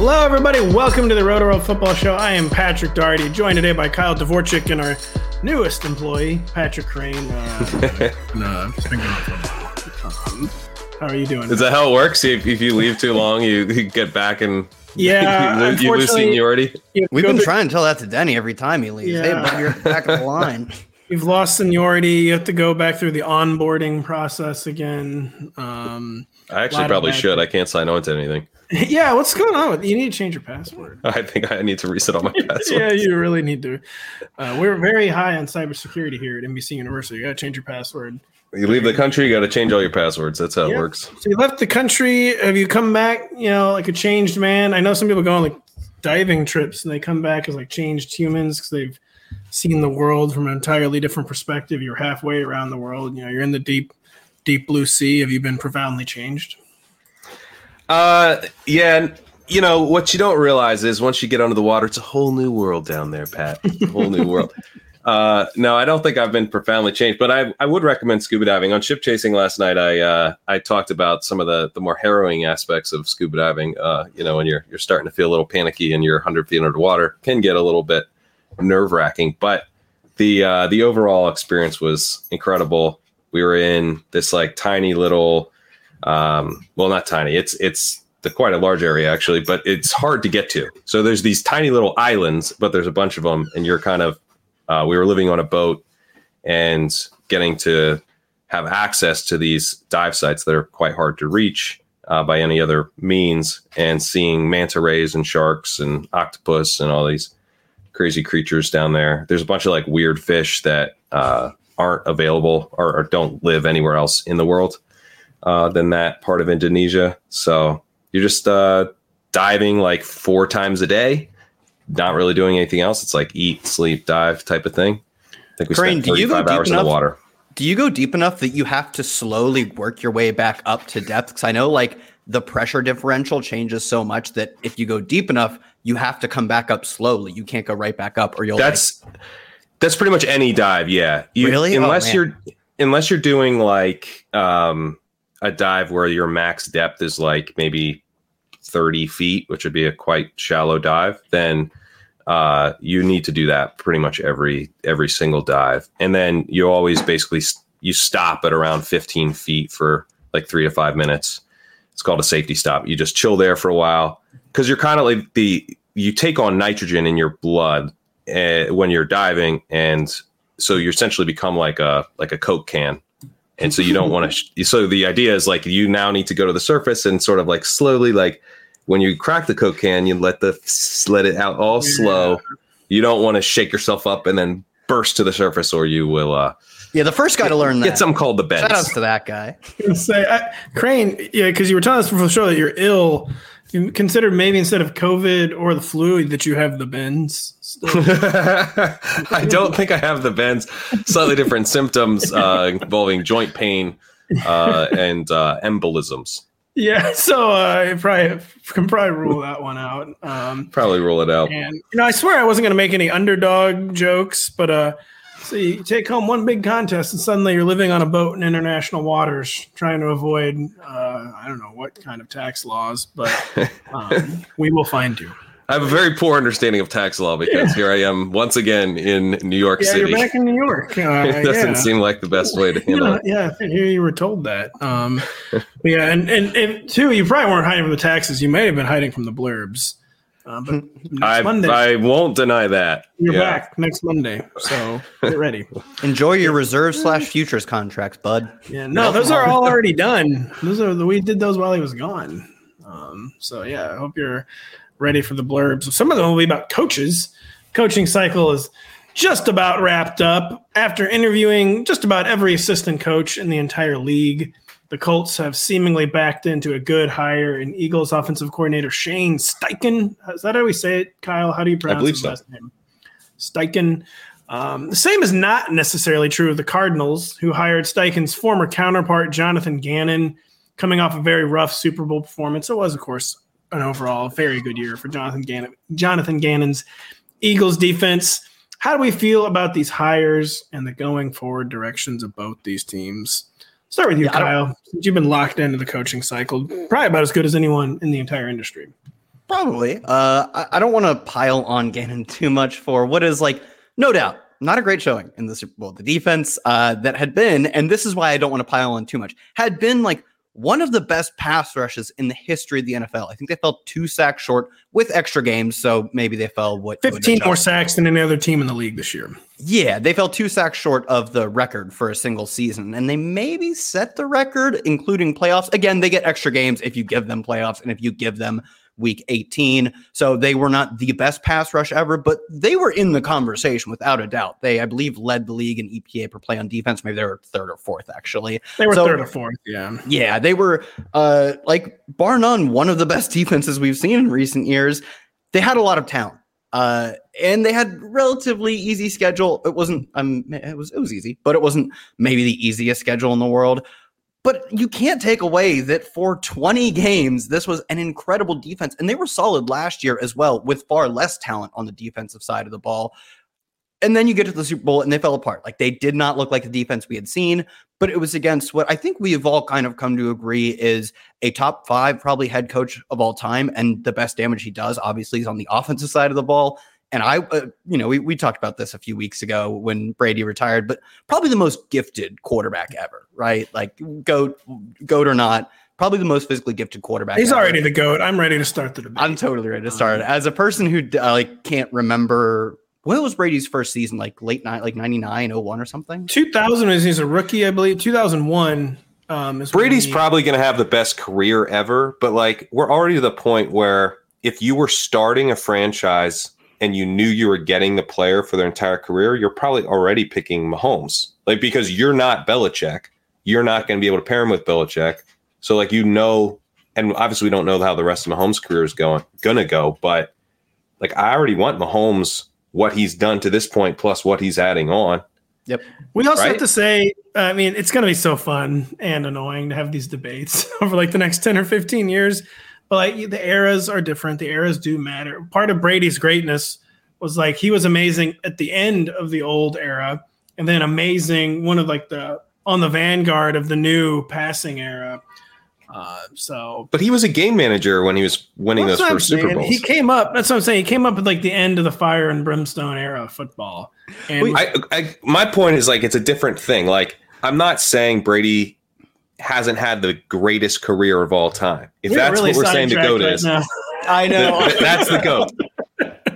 Hello, everybody. Welcome to the Roto World Football Show. I am Patrick Daugherty, joined today by Kyle Dvorchak and our newest employee, Patrick Kerrane. Uh, no, I'm just thinking um, How are you doing? Is that how it works? If, if you leave too long, you, you get back and yeah, you, lose, you lose seniority. We've been to- trying to tell that to Denny every time he leaves. Hey, Yeah. but you're back of the line. You've lost seniority. You have to go back through the onboarding process again. Um, I actually probably bad should. I can't sign on to anything. yeah, what's going on with you? Need to change your password. I think I need to reset all my passwords. yeah, you really need to. Uh, we're very high on cybersecurity here at NBC Universal. You got to change your password. You leave the country, you got to change all your passwords. That's how it works. So you left the country. Have you come back? You know, like a changed man. I know some people go on like diving trips and they come back as like changed humans because they've seen the world from an entirely different perspective. You're halfway around the world. You know, you're in the deep, deep blue sea. Have you been profoundly changed? Uh, yeah. and, You know what you don't realize is once you get under the water, it's a whole new world down there, Pat. A whole new world. Uh, no, I don't think I've been profoundly changed, but I, I would recommend scuba diving. On ship chasing last night, I uh, I talked about some of the, the more harrowing aspects of scuba diving. Uh, you know, when you're you're starting to feel a little panicky and you're 100 feet underwater, can get a little bit nerve wracking. But the uh, the overall experience was incredible. We were in this like tiny little, um, well, not tiny. It's it's the quite a large area actually, but it's hard to get to. So there's these tiny little islands, but there's a bunch of them, and you're kind of. Uh, we were living on a boat and getting to have access to these dive sites that are quite hard to reach uh, by any other means, and seeing manta rays and sharks and octopus and all these crazy creatures down there. There's a bunch of like weird fish that uh, aren't available or, or don't live anywhere else in the world uh, than that part of Indonesia. So you're just uh, diving like four times a day, not really doing anything else. It's like eat, sleep, dive type of thing. I think we Kerrane, spent do you go 35 deep hours in the water. Do you go deep enough that you have to slowly work your way back up to depth? Because I know like the pressure differential changes so much that if you go deep enough, you have to come back up slowly. You can't go right back up, or you'll. like- That's that's pretty much any dive. Yeah, you, Really? Oh, Unless man. you're unless you're doing like um, a dive where your max depth is like maybe thirty feet, which would be a quite shallow dive, then uh, you need to do that pretty much every every single dive, and then you always basically you stop at around fifteen feet for like three to five minutes. It's called a safety stop. You just chill there for a while because you're kind of like the you take on nitrogen in your blood uh, when you're diving, and so you essentially become like a like a Coke can. And so you don't want to. Sh- so the idea is like you now need to go to the surface and sort of like slowly, like when you crack the Coke can, you let the let it out all slow. You don't want to shake yourself up and then burst to the surface, or you will uh, yeah, the first guy to learn that. get something called the bends. Shout outs to that guy. gonna say I, Kerrane, yeah, because you were telling us before the show that you're ill. You consider maybe instead of COVID or the flu that you have the bends. Still. I don't think I have the bends. Slightly different symptoms uh, involving joint pain uh, and uh, embolisms. yeah, so uh, I probably can probably rule that one out. Um, Probably rule it out. and you know, I swear I wasn't going to make any underdog jokes, but uh, so you take home one big contest, and suddenly you're living on a boat in international waters, trying to avoid uh, I don't know what kind of tax laws, but um, we will find you. I have a very poor understanding of tax law because here I am once again in New York Yeah, City. you're back in New York. Uh, it doesn't yeah. seem like the best way to handle Yeah, it. yeah, I you were told that. Um, yeah, and, and and two, you probably weren't hiding from the taxes. You may have been hiding from the blurbs. Uh, but next I, Monday, I won't deny that. you're Yeah. back next Monday, so get ready. Enjoy your reserve slash futures contracts, bud. Yeah, no, those are all already done. Those are we did those while he was gone. Um, so yeah, I hope you're ready for the blurbs. Some of them will be about coaches. Coaching cycle is just about wrapped up. After interviewing just about every assistant coach in the entire league, the Colts have seemingly backed into a good hire in Eagles offensive coordinator Shane Steichen. Is that how we say it, Kyle? How do you pronounce his so. last name? Steichen. Um, the same is not necessarily true of the Cardinals, who hired Steichen's former counterpart, Jonathan Gannon, coming off a very rough Super Bowl performance. It was, of course, an overall very good year for Jonathan Gannon. Jonathan Gannon's Eagles defense. How do we feel about these hires and the going forward directions of both these teams? Start with you, Yeah, Kyle. Since you've been locked into the coaching cycle, probably about as good as anyone in the entire industry. Probably. Uh, I, I don't want to pile on Gannon too much for what is like, no doubt, not a great showing in the Super Bowl. The defense uh, that had been, and this is why I don't want to pile on too much, had been like one of the best pass rushes in the history of the NFL. I think they fell two sacks short with extra games, so maybe they fell what 15 more sacks than any other team in the league this year. Yeah, they fell two sacks short of the record for a single season, and they maybe set the record, including playoffs. Again, they get extra games if you give them playoffs and if you give them week 18. So they were not the best pass rush ever, but they were in the conversation without a doubt. They, I believe, led the league in EPA per play on defense. Maybe they were third or fourth, actually. They were So- third or fourth. Yeah. Yeah, they were uh like bar none one of the best defenses we've seen in recent years. They had a lot of talent. Uh and they had relatively easy schedule. It wasn't um it was it was easy, but it wasn't maybe the easiest schedule in the world. But you can't take away that for 20 games, this was an incredible defense. And they were solid last year as well, with far less talent on the defensive side of the ball. And then you get to the Super Bowl and they fell apart. Like they did not look like the defense we had seen, but it was against what I think we have all kind of come to agree is a top five, probably head coach of all time. And the best damage he does, obviously, is on the offensive side of the ball. And I, uh, you know, we, we talked about this a few weeks ago when Brady retired, but probably the most gifted quarterback ever, right? Like goat, goat or not, probably the most physically gifted quarterback. He's ever. already the GOAT. I'm ready to start the debate. I'm totally ready to start. As a person who uh, like can't remember when was Brady's first season, like late night, like 99, 01 or something. 2000 is he's a rookie, I believe. 2001 um, is Brady's he- probably going to have the best career ever, but like we're already to the point where if you were starting a franchise and you knew you were getting the player for their entire career, you're probably already picking Mahomes. Like because you're not Belichick, you're not going to be able to pair him with Belichick. So like you know, and obviously we don't know how the rest of Mahomes' career is going gonna go, but like I already want Mahomes what he's done to this point plus what he's adding on. Yep. We also have to say, I mean, it's going to be so fun and annoying to have these debates over like the next 10 or 15 years. But like the eras are different. The eras do matter. Part of Brady's greatness was like he was amazing at the end of the old era and then amazing one of like the on the vanguard of the new passing era. Uh, so But he was a game manager when he was winning those first Super. Bowls. He came up. That's what I'm saying. He came up at like the end of the fire and brimstone era of football. And I, I my point is like it's a different thing. Like I'm not saying Brady hasn't had the greatest career of all time. If we're that's really what we're saying the sidetracked goat right is, now. I th- th- that's the goat.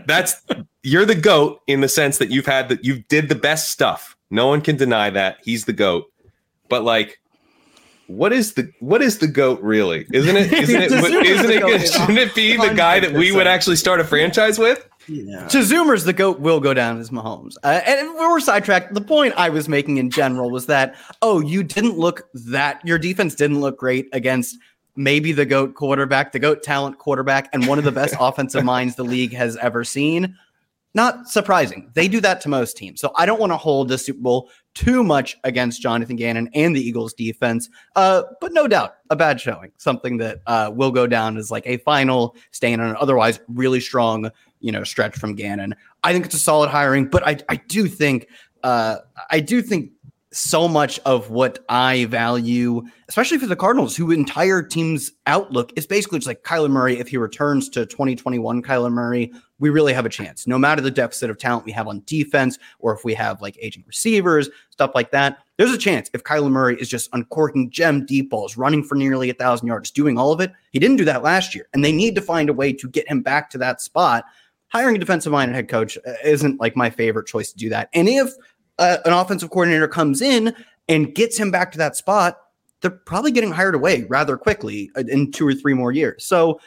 That's you're the goat in the sense that you've had that you did the best stuff. No one can deny that he's the goat. But like, what is the what is the goat really? Isn't it? Isn't it? The Zoomer's isn't it? goat. Shouldn't it be the guy that we would actually start a franchise with? Yeah. to Zoomers, the goat will go down as Mahomes. Uh, and we we're sidetracked. The point I was making in general was that oh, you didn't look that your defense didn't look great against maybe the goat quarterback, the goat talent quarterback, and one of the best offensive minds the league has ever seen. Not surprising. They do that to most teams. So I don't want to hold the Super Bowl too much against Jonathan Gannon and the Eagles defense. Uh, but no doubt, a bad showing. Something that uh, will go down as like a final stain on an otherwise really strong, you know, stretch from Gannon. I think it's a solid hiring, but I, I do think uh, I do think so much of what I value, especially for the Cardinals, who entire team's outlook is basically just like Kyler Murray. If he returns to 2021, Kyler Murray, we really have a chance. No matter the deficit of talent we have on defense, or if we have like aging receivers, stuff like that, there's a chance if Kyler Murray is just uncorking gem deep balls, running for nearly a thousand yards, doing all of it. He didn't do that last year, and they need to find a way to get him back to that spot. Hiring a defensive minded head coach uh, isn't like my favorite choice to do that. And if uh, an offensive coordinator comes in and gets him back to that spot, they're probably getting hired away rather quickly uh, in two or three more years. So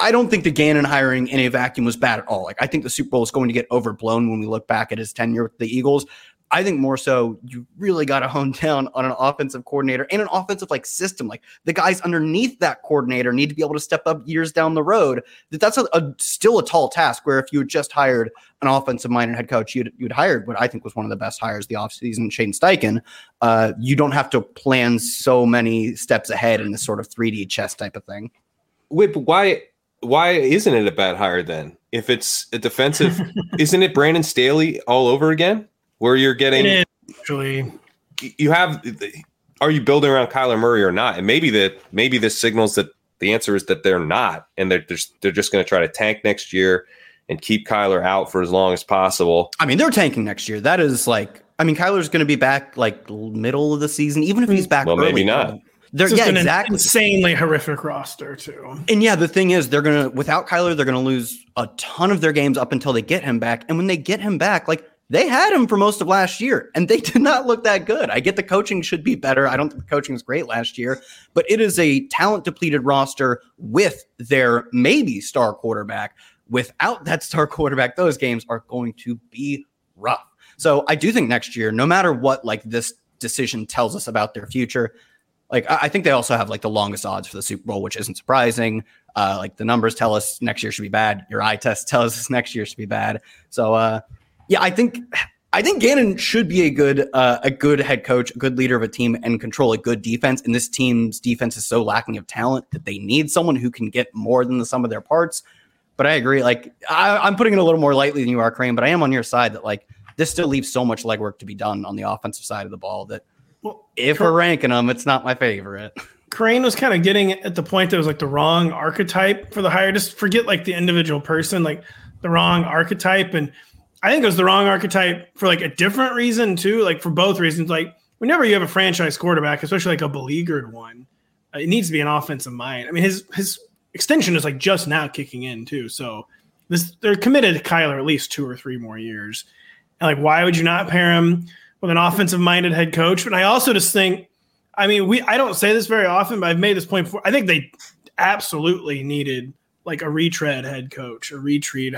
I don't think the Gannon hiring in a vacuum was bad at all. Like I think the Super Bowl is going to get overblown when we look back at his tenure with the Eagles. I think more so you really got to hone down on an offensive coordinator and an offensive like system. Like the guys underneath that coordinator need to be able to step up years down the road. That that's a, a still a tall task. Where if you had just hired an offensive minded head coach, you'd you'd hired what I think was one of the best hires the offseason, Shane Steichen. Uh, you don't have to plan so many steps ahead in this sort of 3D chess type of thing. Wait, but why why isn't it a bad hire then? If it's a defensive, isn't it Brandon Staley all over again? where you're getting actually you have are you building around Kyler Murray or not? And maybe that maybe this signals that the answer is that they're not, and they're just they're just going to try to tank next year and keep Kyler out for as long as possible. I mean, they're tanking next year. That is like, I mean, Kyler's going to be back like middle of the season, even if he's mm-hmm. back. Well, early, maybe not. They're yeah, exactly. insanely horrific roster too. And yeah, the thing is, they're gonna without Kyler, they're gonna lose a ton of their games up until they get him back. And when they get him back, like they had him for most of last year and they did not look that good. I get the coaching should be better. I don't think the coaching was great last year, but it is a talent depleted roster with their maybe star quarterback. Without that star quarterback, those games are going to be rough. So I do think next year, no matter what like this decision tells us about their future, like I think they also have like the longest odds for the Super Bowl, which isn't surprising. Uh, like the numbers tell us next year should be bad. Your eye test tells us next year should be bad. So uh, yeah, I think I think Gannon should be a good uh, a good head coach, a good leader of a team, and control a good defense. And this team's defense is so lacking of talent that they need someone who can get more than the sum of their parts. But I agree. Like I, am putting it a little more lightly than you are, Kerrane. But I am on your side that like this still leaves so much legwork to be done on the offensive side of the ball that well, if we're ranking them, it's not my favorite. Kerrane was kind of getting at the point that was like the wrong archetype for the hire. Just forget like the individual person, like the wrong archetype and I think it was the wrong archetype for like a different reason too. Like for both reasons. Like whenever you have a franchise quarterback, especially like a beleaguered one, uh, it needs to be an offensive mind. I mean, his his extension is like just now kicking in too. So this they're committed to Kyler at least two or three more years. And like, why would you not pair him with an offensive minded head coach? But I also just think, I mean, we I don't say this very often, but I've made this point before. I think they absolutely needed like a retread head coach, a retread.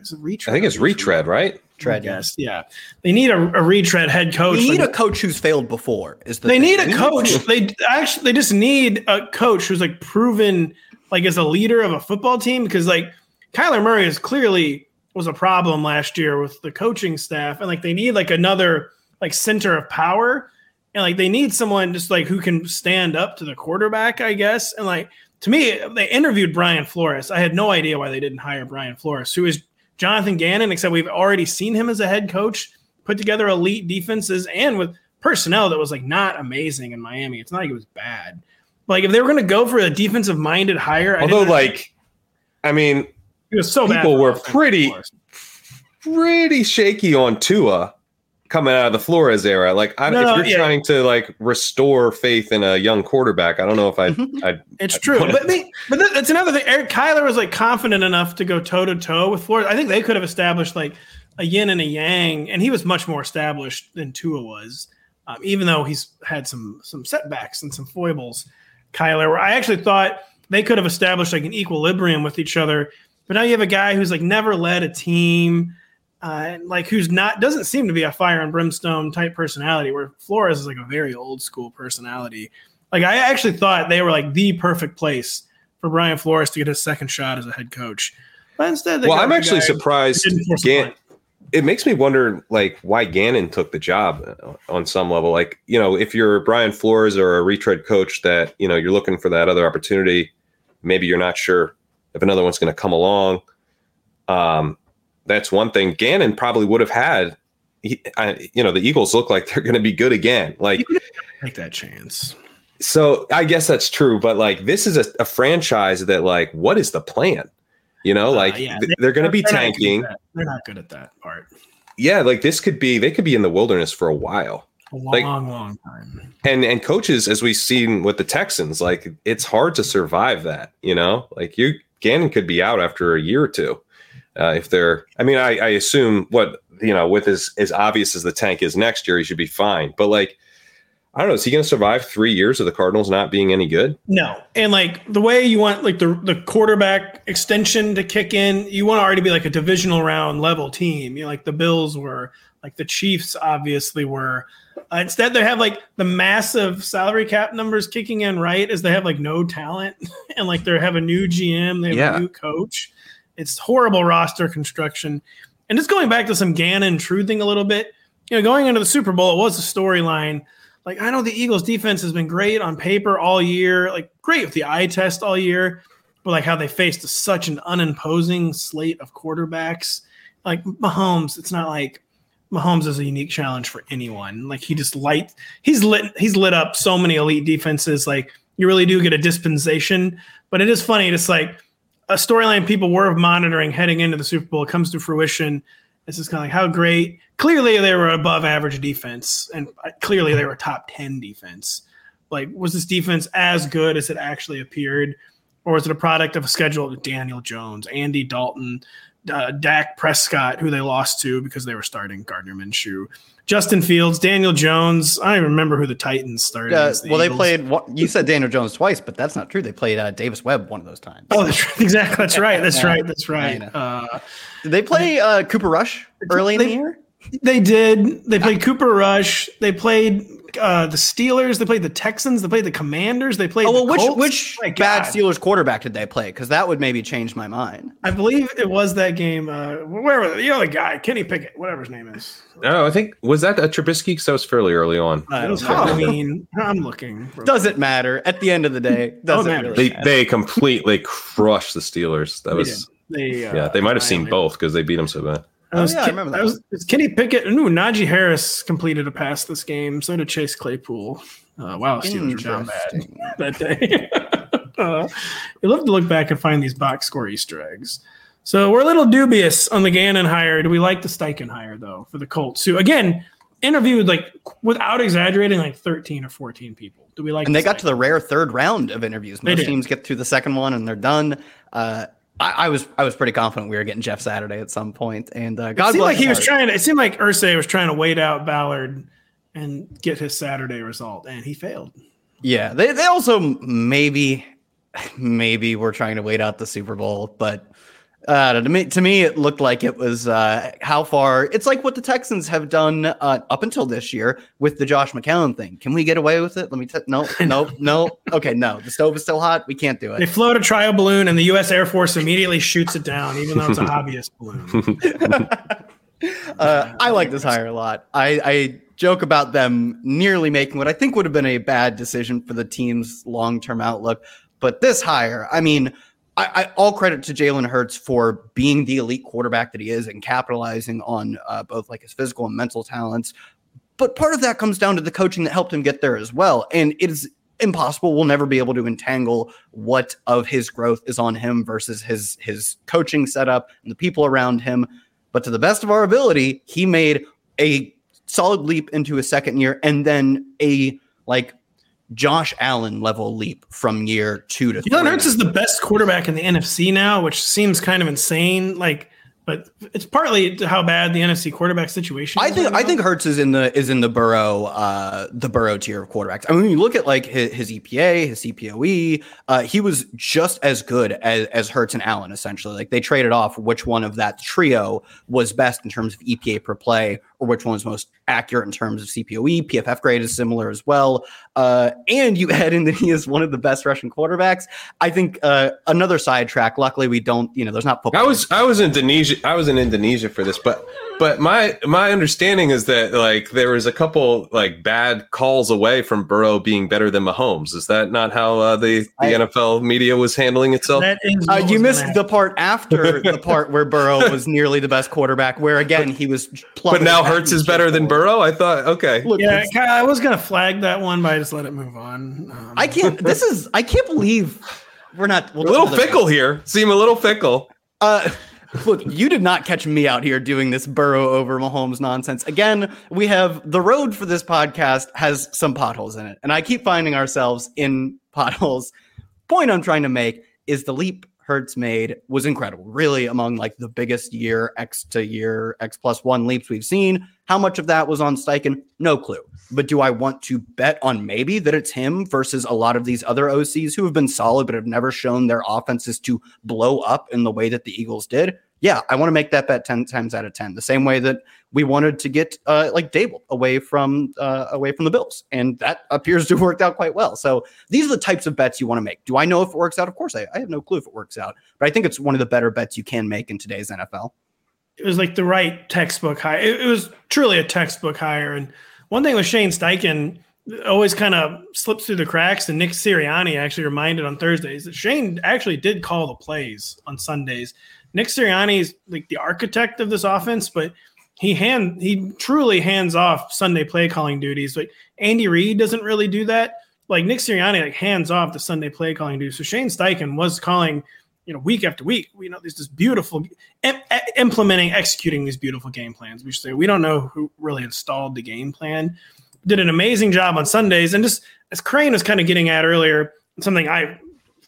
Is it retread? I think it's retread, right? Tread, yes, yeah. They need a, a retread head coach. They need like, a coach who's failed before. Is the they thing. need a coach? they actually they just need a coach who's like proven like as a leader of a football team because like Kyler Murray is clearly was a problem last year with the coaching staff and like they need like another like center of power and like they need someone just like who can stand up to the quarterback, I guess, and like to me, they interviewed Brian Flores. I had no idea why they didn't hire Brian Flores, who is Jonathan Gannon, except we've already seen him as a head coach put together elite defenses and with personnel that was like not amazing in Miami. It's not like it was bad. Like if they were going to go for a defensive minded hire, although like, I mean, it was so people were pretty, pretty shaky on Tua coming out of the Flores era. Like, I, no, if you're yeah. trying to like restore faith in a young quarterback, I don't know if I. I it's I'd true, but me, but that's another thing. Eric Kyler was like confident enough to go toe to toe with Flores. I think they could have established like a yin and a yang, and he was much more established than Tua was, um, even though he's had some some setbacks and some foibles. Kyler, where I actually thought they could have established like an equilibrium with each other, but now you have a guy who's like never led a team uh, like who's not doesn't seem to be a fire and brimstone type personality. Where Flores is like a very old school personality. Like I actually thought they were like the perfect place for Brian Flores to get his second shot as a head coach. But instead, well, I'm actually surprised. It makes me wonder, like, why Gannon took the job uh, on some level. Like, you know, if you're Brian Flores or a retread coach that you know you're looking for that other opportunity, maybe you're not sure if another one's going to come along. Um, that's one thing. Gannon probably would have had, he, I, you know, the Eagles look like they're going to be good again. Like, take that chance. So I guess that's true, but like this is a, a franchise that like, what is the plan? You know, like uh, yeah, they, are going to be tanking. They're not good at that part. Yeah, like this could be they could be in the wilderness for a while. A long, like, long time. And and coaches, as we've seen with the Texans, like it's hard to survive that. You know, like you Gannon could be out after a year or two uh, if they're. I mean, I, I assume what you know with as as obvious as the tank is next year, he should be fine. But like I don't know. Is he going to survive three years of the Cardinals not being any good? No. And like the way you want like the the quarterback extension to kick in, you want to already be like a divisional round level team. You know, like the Bills were, like the Chiefs obviously were. Uh, instead, they have like the massive salary cap numbers kicking in. Right, as they have like no talent and like they have a new GM, they have yeah. a new coach. It's horrible roster construction. And just going back to some Gannon truthing a little bit, you know, going into the Super Bowl, it was a storyline like I know the Eagles defense has been great on paper all year, like great with the eye test all year, but like how they faced such an unimposing slate of quarterbacks. Like Mahomes, it's not like Mahomes is a unique challenge for anyone. Like he just light he's lit he's lit up so many elite defenses. Like you really do get a dispensation. But it is funny, just like a storyline people were monitoring heading into the Super Bowl comes to fruition. It's just kind of like how great clearly they were above average defense, and uh, clearly they were top ten defense. Like, was this defense as good as it actually appeared, or was it a product of a schedule of Daniel Jones, Andy Dalton, uh, Dak Prescott, who they lost to because they were starting Gardner Minshew, Justin Fields, Daniel Jones. I don't even remember who the Titans started. Uh, the well, Eagles. they played. You said Daniel Jones twice, but that's not true. They played uh, Davis Webb one of those times. Oh, that's right. exactly. That's right. That's right. That's right. Uh, Did they play uh, Cooper Rush early they, in the year? They did. They played Cooper Rush. They played uh, the Steelers. They played the Texans. They played the Commanders. They played. Oh well, which Colts. which my bad God. Steelers quarterback did they play? Because that would maybe change my mind. I believe it was that game. Uh, where was the other guy? Kenny Pickett, whatever his name is. Oh, I think was that a Trubisky? Because that was fairly early on. Uh, it was Halloween. I'm looking. Doesn't matter. At the end of the day, doesn't matter. really they they completely crushed the Steelers. That was. They, uh, yeah, they might have seen both because they beat them so bad. Oh, was, yeah, I remember that. Was, was Kenny Pickett. No, Najee Harris completed a pass this game. So did Chase Claypool. Uh, wow, Steelers were down bad that day. uh, you love to look back and find these box score Easter eggs. So we're a little dubious on the Gannon hire. Do we like the Steichen hire though for the Colts? Who again interviewed like without exaggerating like 13 or 14 people. Do we like? And they got to the rare third round of interviews. Most teams get through the second one and they're done. Uh, I, I, was I was pretty confident we were getting Jeff Saturday at some point, and uh, God it seemed like he was trying. To, it seemed like Irsay was trying to wait out Ballard and get his Saturday result, and he failed. Yeah, they they also maybe maybe were trying to wait out the Super Bowl, but uh, to me, to me, it looked like it was uh, how far. It's like what the Texans have done uh, up until this year with the Josh McCown thing. Can we get away with it? Let me. T- no, no, no. Okay, no. The stove is still hot. We can't do it. They float a trial balloon, and the U.S. Air Force immediately shoots it down, even though it's a hobbyist balloon. Uh, I like this hire a lot. I, I joke about them nearly making what I think would have been a bad decision for the team's long term outlook. But this hire, I mean I, I, all credit to Jalen Hurts for being the elite quarterback that he is and capitalizing on uh, both like his physical and mental talents. But part of that comes down to the coaching that helped him get there as well. And it is impossible. We'll never be able to entangle what of his growth is on him versus his his coaching setup and the people around him. But to the best of our ability, he made a solid leap into his second year and then a like Josh Allen level leap from year two to. Jalen Hurts is the best quarterback in the NFC now, which seems kind of insane. Like but it's partly how bad the NFC quarterback situation. I think I think Hurts is in the is in the Burrow uh, the Burrow tier of quarterbacks. I mean, when you look at like his, his EPA, his CPOE, uh, he was just as good as as Hurts and Allen. Essentially, like they traded off which one of that trio was best in terms of EPA per play, or which one was most accurate in terms of CPOE. PFF grade is similar as well. Uh, and you add in that he is one of the best Russian quarterbacks. I think uh, another sidetrack. Luckily, we don't. You know, there's not football. I was I was in Indonesia. I was in Indonesia for this, but but my my understanding is that like there was a couple like bad calls away from Burrow being better than Mahomes. Is that not how uh, the the I- NFL media was handling itself? That is Uh, you missed gonna the part after the part where Burrow was nearly the best quarterback, where again he was. but now back Hurts is better than. Burrow. I thought okay. Look, Yeah, I was gonna flag that one, but I just let it move on. Um, I can't. This is. I can't believe we're not. a little fickle here. Seem a little fickle. Uh, look, you did not catch me out here doing this Burrow over Mahomes nonsense. Again, we have the road for this podcast has some potholes in it, and I keep finding ourselves in potholes. Point I'm trying to make is the leap Hurts made was incredible. Really, among like the biggest year X to year X plus one leaps we've seen. How much of that was on Steichen? No clue. But do I want to bet on maybe that it's him versus a lot of these other OCs who have been solid but have never shown their offenses to blow up in the way that the Eagles did? Yeah, I want to make that bet 10 times out of 10. The same way that we wanted to get uh, like Daboll away from uh, away from the Bills. And that appears to have worked out quite well. So these are the types of bets you want to make. Do I know if it works out? Of course, I, I have no clue if it works out. But I think it's one of the better bets you can make in today's NFL. it was like the right textbook hire. It, it was truly a textbook hire. And one thing with Shane Steichen always kind of slips through the cracks. And Nick Sirianni actually reminded on Thursdays that Shane actually did call the plays on Sundays. Nick Sirianni is like the architect of this offense, but he hand he truly hands off Sunday play calling duties. Like Andy Reid doesn't really do that. Like Nick Sirianni like hands off the Sunday play calling duties. So Shane Steichen was calling you know, week after week, you know, there's this beautiful im- e- implementing, executing these beautiful game plans. We should say we don't know who really installed the game plan. Did an amazing job on Sundays, and just as Kerrane was kind of getting at earlier, something I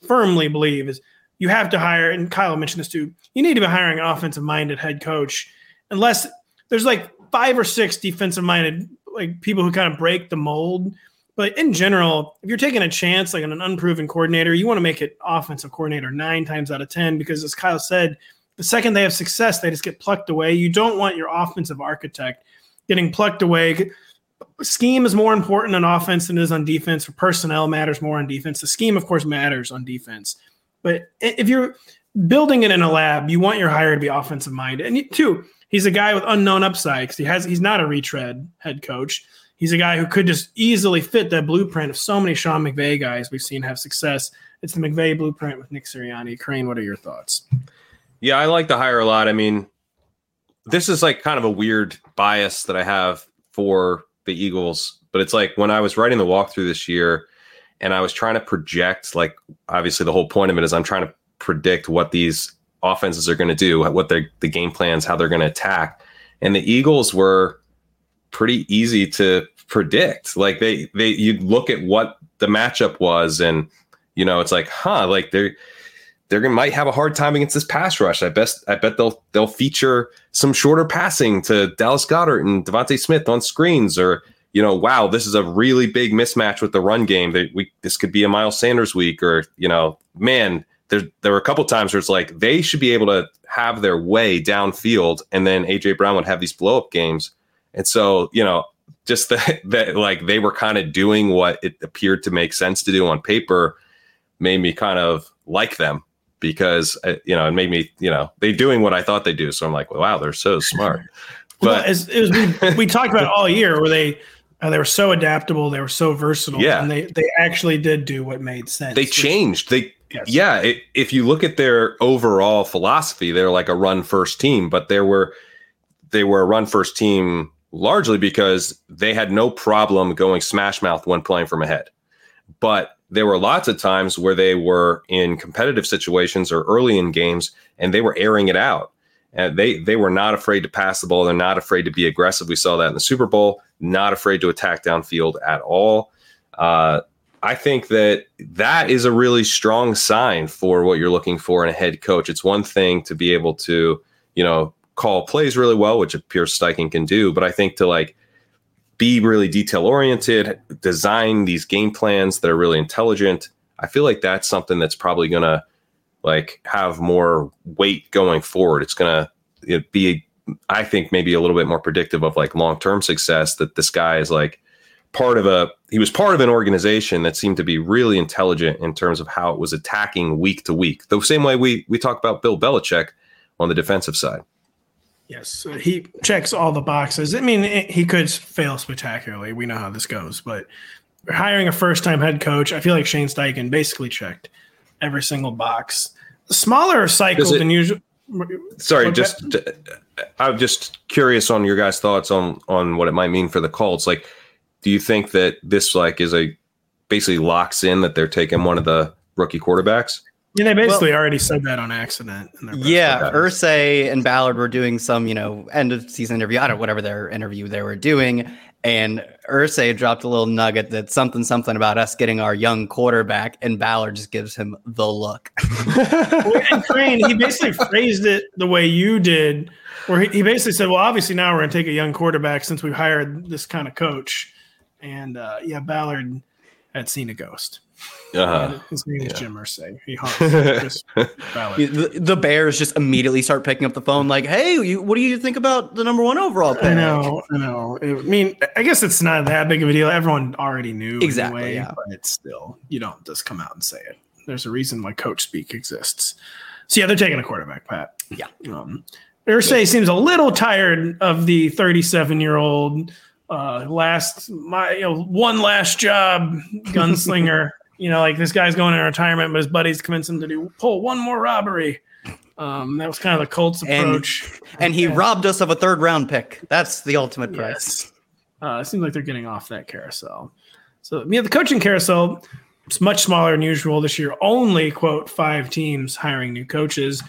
firmly believe is you have to hire, and Kyle mentioned this too. You need to be hiring an offensive-minded head coach, unless there's like five or six defensive-minded like people who kind of break the mold. But in general, if you're taking a chance like on an unproven coordinator, you want to make it offensive coordinator nine times out of 10 because, as Kyle said, the second they have success, they just get plucked away. You don't want your offensive architect getting plucked away. Scheme is more important on offense than it is on defense. Personnel matters more on defense. The scheme, of course, matters on defense. But if you're building it in a lab, you want your hire to be offensive minded. And two, he's a guy with unknown upside because he has he's not a retread head coach. He's a guy who could just easily fit that blueprint of so many Sean McVay guys we've seen have success. It's the McVay blueprint with Nick Sirianni. Kerrane, what are your thoughts? Yeah, I like the hire a lot. I mean, this is like kind of a weird bias that I have for the Eagles, but it's like when I was writing the walkthrough this year and I was trying to project, like, obviously, the whole point of it is I'm trying to predict what these offenses are going to do, what their the game plans, how they're going to attack. And the Eagles were pretty easy to predict. Like they they you look at what the matchup was and you know, it's like, huh, like they're they're gonna might have a hard time against this pass rush. I best I bet they'll they'll feature some shorter passing to Dallas Goedert and DeVonta Smith on screens, or you know, wow, this is a really big mismatch with the run game. That we this could be a Miles Sanders week, or you know, man, there there were a couple times where it's like they should be able to have their way downfield, and then AJ Brown would have these blow up games, and so you know, just that that like they were kind of doing what it appeared to make sense to do on paper, made me kind of like them because uh, you know it made me you know they doing what I thought they do. So I'm like, wow, they're so smart. Well, But as, it was, we, we talked about it all year where they uh, they were so adaptable, they were so versatile, Yeah. and they they actually did do what made sense. they changed. They Yes. yeah. It, if you look at their overall philosophy, they're like a run first team, but they were they were a run first team largely because they had no problem going smash mouth when playing from ahead. But there were lots of times where they were in competitive situations or early in games and they were airing it out. And they they were not afraid to pass the ball. They're not afraid to be aggressive. We saw that in the Super Bowl. Not afraid to attack downfield at all. Uh, I think that that is a really strong sign for what you're looking for in a head coach. It's one thing to be able to, you know, call plays really well, which Pierce Steichen can do, but I think to like be really detail oriented, design these game plans that are really intelligent. I feel like that's something that's probably going to like have more weight going forward. It's going to be, I think, maybe a little bit more predictive of like long term success. That this guy is like part of a, he was part of an organization that seemed to be really intelligent in terms of how it was attacking week to week. The same way we we talk about Bill Belichick on the defensive side. Yes, uh, he checks all the boxes. I mean, it, he could fail spectacularly. We know how this goes, but hiring a first-time head coach, I feel like Shane Steichen basically checked every single box. Smaller cycle it- than usual. Sorry, Okay. just uh, I'm just curious on your guys' thoughts on on what it might mean for the Colts. Like, do you think that this like is a basically locks in that they're taking one of the rookie quarterbacks? Yeah, they basically already said that on accident. In their press Yeah, conference. Irsay and Ballard were doing some, you know, end of season interview. I don't know, whatever their interview they were doing. And Irsay dropped a little nugget that something, something about us getting our young quarterback, and Ballard just gives him the look. And Kerrane, he basically phrased it the way you did, where he, he basically said, "Well, obviously now we're going to take a young quarterback since we've hired this kind of coach." And uh, yeah, Ballard had seen a ghost. Uh-huh. His name is. Jim Irsay. He haunts The, the Bears just immediately start picking up the phone, like, "Hey, you, what do you think about the number one overall pick?" I know, I know. I mean, I guess it's not that big of a deal. Everyone already knew Exactly, anyway, yeah. but it's still you don't just come out and say it. There's a reason why coach speak exists. So yeah, they're taking a quarterback, Pat. Yeah. Um, Irsay seems a little tired of the 37 year old uh, last my you know one last job gunslinger. you know, like this guy's going in retirement, but his buddies convince him to do pull one more robbery. Um, that was kind of the Colts And- approach. And he robbed us of a third round pick. That's the ultimate price. Yes. Uh, it seems like they're getting off that carousel. So yeah, the coaching carousel is much smaller than usual this year. Only quote five teams hiring new coaches.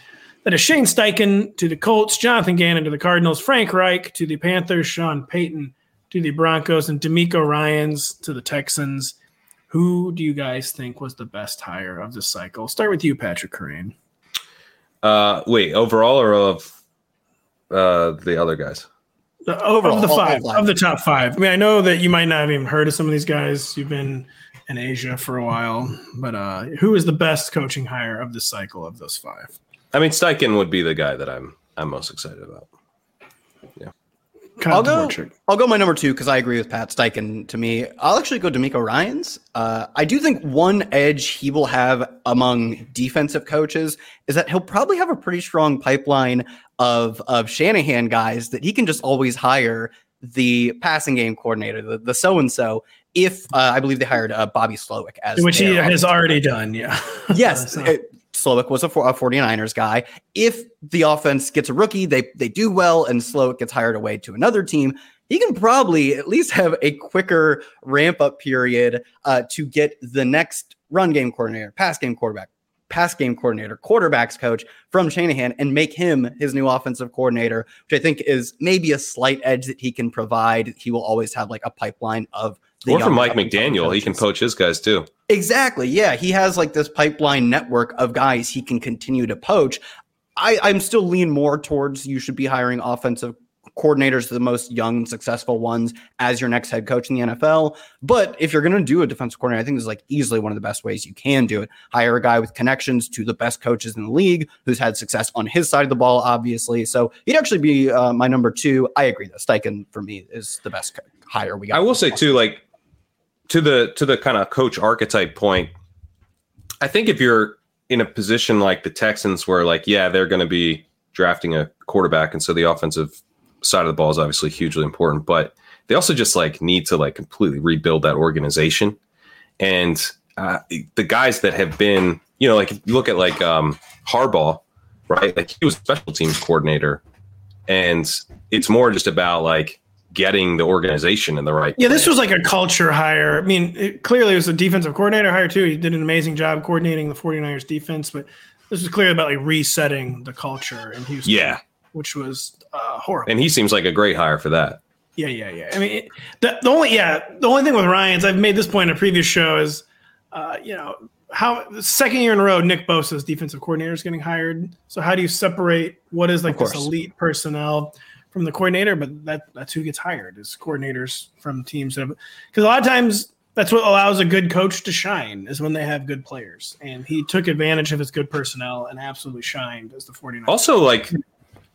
That is Shane Steichen to the Colts, Jonathan Gannon to the Cardinals, Frank Reich to the Panthers, Sean Payton to the Broncos, and DeMeco Ryans to the Texans. Who do you guys think was the best hire of the cycle? Start with you, Patrick Kerrane. Uh, wait, overall or of uh, the other guys? The, overall, of the five, five. of the top five. I mean, I know that you might not have even heard of some of these guys. You've been in Asia for a while, but uh, who is the best coaching hire of the cycle of those five? I mean, Steichen would be the guy that I'm I'm most excited about. Kyle I'll go. Dvorak. I'll go my number two because I agree with Pat Steichen. To me, I'll actually go DeMeco Ryans. Uh, I do think one edge he will have among defensive coaches is that he'll probably have a pretty strong pipeline of of Shanahan guys that he can just always hire the passing game coordinator, the the so and so. If uh, I believe they hired uh, Bobby Slowik as Which he has already done, yeah. Yes, uh, Slowik was a, a 49ers guy. If the offense gets a rookie, they they do well, and Slowik gets hired away to another team. He can probably at least have a quicker ramp up period uh, to get the next run game coordinator, pass game quarterback, pass game coordinator, quarterbacks coach from Shanahan, and make him his new offensive coordinator, which I think is maybe a slight edge that he can provide. He will always have like a pipeline of. Or from Mike McDaniel, he can poach his guys too. Exactly. Yeah. He has like this pipeline network of guys he can continue to poach. I, I'm still lean more towards you should be hiring offensive coordinators, the most young, successful ones, as your next head coach in the NFL. But if you're going to do a defensive coordinator, I think this is like easily one of the best ways you can do it. Hire a guy with connections to the best coaches in the league who's had success on his side of the ball, obviously. So he'd actually be uh, my number two. I agree that Steichen for me is the best hire we got. I will say too, like to the to the kind of coach archetype point. I think if you're in a position like the Texans, where like yeah, they're going to be drafting a quarterback, and so the offensive side of the ball is obviously hugely important, but they also just like need to like completely rebuild that organization. And uh, the guys that have been, you know, like you look at like um, Harbaugh, right? Like he was special teams coordinator, and it's more just about like getting the organization in the right. Yeah, this was like a culture hire. I mean, it, clearly it was a defensive coordinator hire too. He did an amazing job coordinating the 49ers defense, but this was clearly about like resetting the culture in Houston. Yeah. Which was uh, horrible. and he seems like a great hire for that. Yeah, yeah, yeah. I mean, it, the, the only yeah, the only thing with Ryans, I've made this point in a previous show is, uh, you know, how second year in a row, Nick Bosa's defensive coordinator is getting hired. So how do you separate what is like this elite personnel from the coordinator? But that that's who gets hired is coordinators from teams that because a lot of times that's what allows a good coach to shine is when they have good players. And he took advantage of his good personnel and absolutely shined as the 49ers. Also, like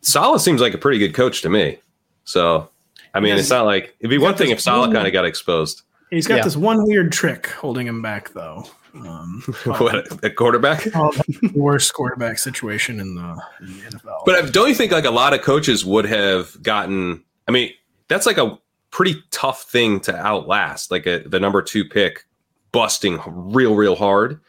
Salah seems like a pretty good coach to me. So, I mean, Yes. it's not like it'd be He's one thing if Salah kind of got exposed. He's got Yeah. this one weird trick holding him back, though. Um, what a quarterback. oh, worst quarterback situation in the, in the NFL. But uh, don't you think like a lot of coaches would have gotten? I mean, that's like a pretty tough thing to outlast, like a, the number two pick busting real, real hard.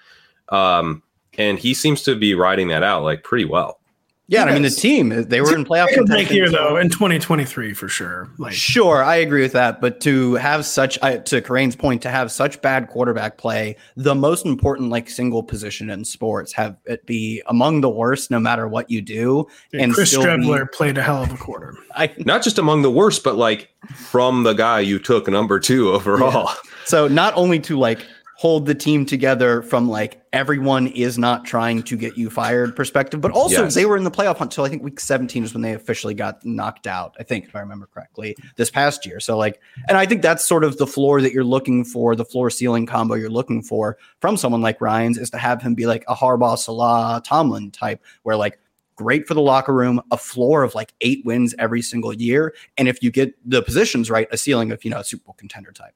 Um, and he seems to be riding that out like pretty well. Yeah, I mean the team uh, they were in playoff Take a contention, here though in 2023 for sure. Like Sure, I agree with that. But to have such, I to Kerrane's point, to have such bad quarterback play, the most important like single position in sports, have it be among the worst, no matter what you do. and Chris still Streveler played a hell of a quarter. I, Not just among the worst, but like from the guy you took number two overall. so not only to like hold the team together from like everyone is not trying to get you fired perspective, but also Yes. they were in the playoff hunt until I think week 17 is when they officially got knocked out. I think if I remember correctly this past year. So like, and I think that's sort of the floor that you're looking for, the floor ceiling combo you're looking for from someone like Ryans is to have him be like a Harbaugh, Salah, Tomlin type, where like great for the locker room, a floor of like eight wins every single year, and if you get the positions right, a ceiling of you know a Super Bowl contender type.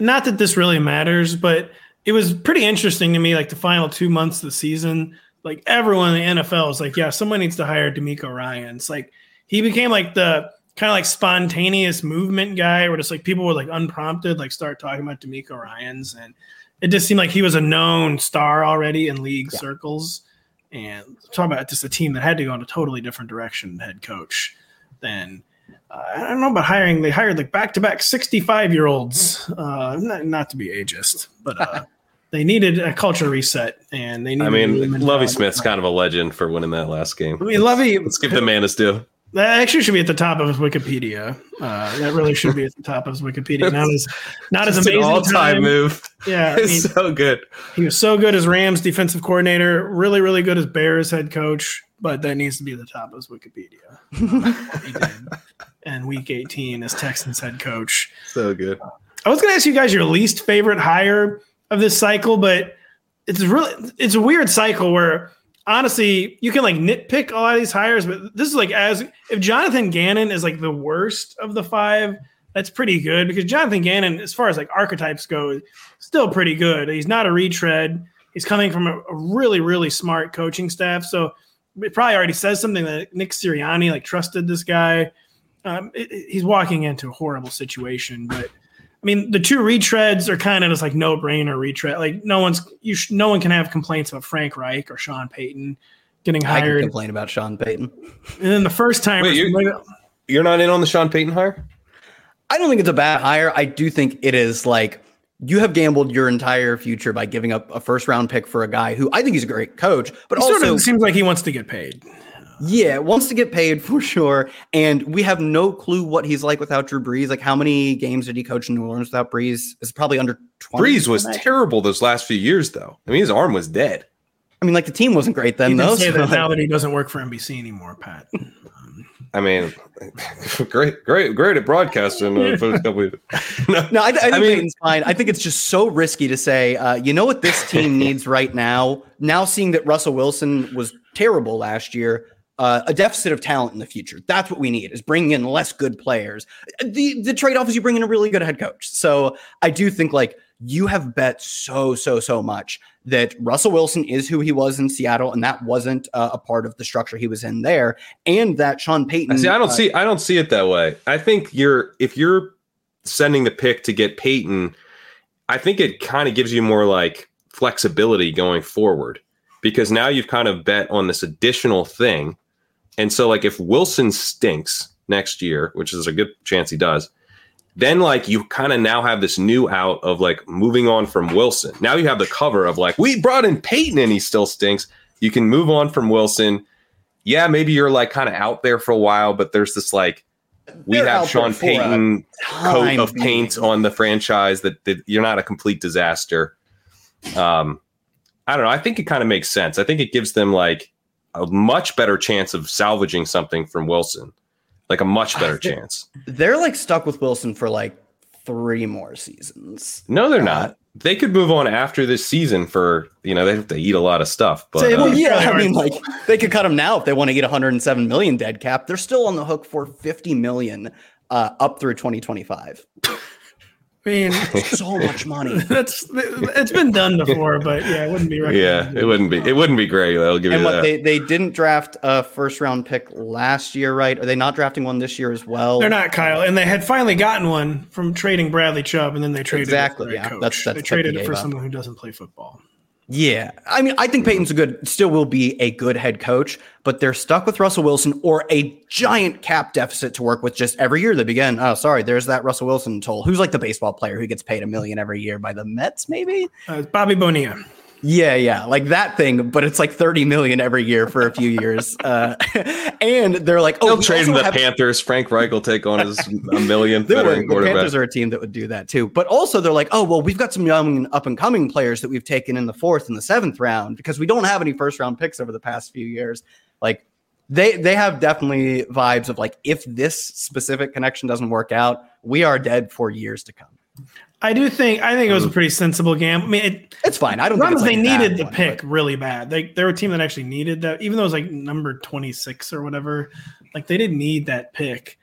Not that this really matters, but it was pretty interesting to me. Like the final two months of the season, like everyone in the NFL is like, yeah, someone needs to hire DeMeco Ryan. It's like he became like the kind of like spontaneous movement guy, where just like people were like unprompted like start talking about DeMeco Ryans, and it just seemed like he was a known star already in league circles. And talking about just a team that had to go in a totally different direction, head coach, than uh, I don't know about hiring. They hired like back to back 65 year olds, uh, not, not to be ageist, but uh, they needed a culture reset. And they needed I mean, Lovie. Smith's kind of a legend for winning that last game. I mean, Lovie, Let's give the man his due. That actually should be at the top of his Wikipedia. Uh, that really should be at the top of his Wikipedia. Not as, not as amazing. all-time move. Yeah, I mean, so good. he was so good as Rams defensive coordinator, really, really good as Bears head coach, but that needs to be the top of his Wikipedia. he did. And week 18 as Texans head coach. So good. I was going to ask you guys your least favorite hire of this cycle, but it's really it's a weird cycle where honestly you can like nitpick a lot of these hires, but this is like as if Jonathan Gannon is like the worst of the five, that's pretty good because Jonathan Gannon, as far as like archetypes go, still pretty good. He's not a retread. He's coming from a, a really really smart coaching staff, so it probably already says something that Nick Sirianni like trusted this guy. Um, it- it- he's walking into a horrible situation, but I mean, the two retreads are kind of just like no brainer retread. Like no one's you sh- no one can have complaints about Frank Reich or Sean Payton getting I can hired. complain about Sean Payton. And then the first time, Wait, you- You're not in on the Sean Payton hire? I don't think it's a bad hire. I do think it is like you have gambled your entire future by giving up a first round pick for a guy who I think he's a great coach, but sort also of seems like he wants to get paid. Yeah, wants to get paid for sure. And we have no clue what he's like without Drew Brees. Like how many games did he coach in New Orleans without Brees? It's probably under 20. Brees was I terrible those last few years, though. I mean, his arm was dead. I mean, like the team wasn't great then, He though. did say so, that now that he doesn't work for NBC anymore, Pat. I mean, great, great, great at broadcasting. Uh, first couple of- no, No, I, I think I mean- Payton's fine. I think it's just so risky to say, uh, you know what this team needs right now? Now seeing that Russell Wilson was terrible last year, uh, a deficit of talent in the future. That's what we need is bringing in less good players. The the trade off is you bring in a really good head coach. So I do think like you have bet so so so much that Russell Wilson is who he was in Seattle, and that wasn't uh, a part of the structure he was in there, and that Sean Payton. See. I don't uh, see. I don't see it that way. I think you're if you're sending the pick to get Payton, I think it kind of gives you more like flexibility going forward because now you've kind of bet on this additional thing, and so like if Wilson stinks next year, which is a good chance he does. Then, like, you kind of now have this new out of like moving on from Wilson. Now you have the cover of like, we brought in Payton and he still stinks. You can move on from Wilson yeah, maybe you're like kind of out there for a while, but there's this like we They're have Sean Payton coat of paint on the franchise that, that you're not a complete disaster. Um, I don't know. I think it kind of makes sense. I think it gives them like a much better chance of salvaging something from Wilson, like a much better chance. They're like stuck with Wilson for like three more seasons. No, they're not. They could move on after this season for you know they have to eat a lot of stuff, but Say, uh, Well, yeah, I mean, like they could cut him now if they want to get 107 million dead cap. They're still on the hook for 50 million uh, up through 2025. I mean, so much money. that's it's been done before, but yeah, it wouldn't be Yeah, it wouldn't be. It wouldn't be great. I'll give And you what that. they, they didn't draft a first round pick last year, right? Are they not drafting one this year as well? They're not Kyle, and they had finally gotten one from trading Bradley Chubb, and then they traded Exactly, it for yeah. coach. That's- that's they traded it for up. someone who doesn't play football. Yeah. I mean, I think Payton's a good, still will be a good head coach, but they're stuck with Russell Wilson or a giant cap deficit to work with just every year they begin. Oh, sorry, there's that Russell Wilson toll. Who's like the baseball player who gets paid a million every year by the Mets, maybe? Uh, Bobby Bonilla. Yeah, yeah, like that thing, but it's like 30 million every year for a few years. Uh, and they're like, oh, They'll trade the have- Panthers. Frank Reich will take on his a million They were, veteran the. Panthers are a team that would do that too. But also, they're like, oh, well, we've got some young up and coming players that we've taken in the fourth and the seventh round because we don't have any first round picks over the past few years. Like, they they have definitely vibes of like, if this specific connection doesn't work out, we are dead for years to come. I do think I think it was a pretty sensible gamble. I mean, it, It's fine. I don't think it's like they needed the one, pick but- really bad. They they were a team that actually needed that, even though it was like number twenty six or whatever. Like they didn't need that pick.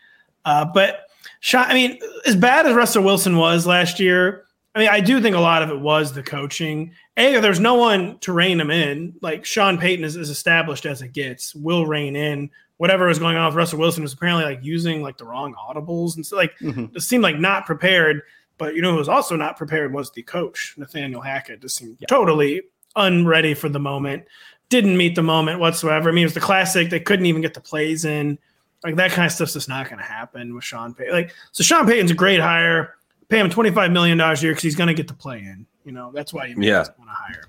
Uh, but Sean, I mean, as bad as Russell Wilson was last year, I mean, I do think a lot of it was the coaching. A, there's no one to rein him in. Like Sean Payton is as established as it gets. Will rein in whatever was going on with Russell Wilson was apparently like using like the wrong audibles and so like Mhm. it seemed like not prepared. But you know who was also not prepared was the coach, Nathaniel Hackett. Just seemed totally unready for the moment. Didn't meet the moment whatsoever. I mean, it was the classic. They couldn't even get the plays in. Like that kind of stuff's just not going to happen with Sean Payton. Like so, Sean Payton's a great hire. Pay him twenty five million dollars a year because he's going to get the play in. You know that's why you Yeah. want to hire.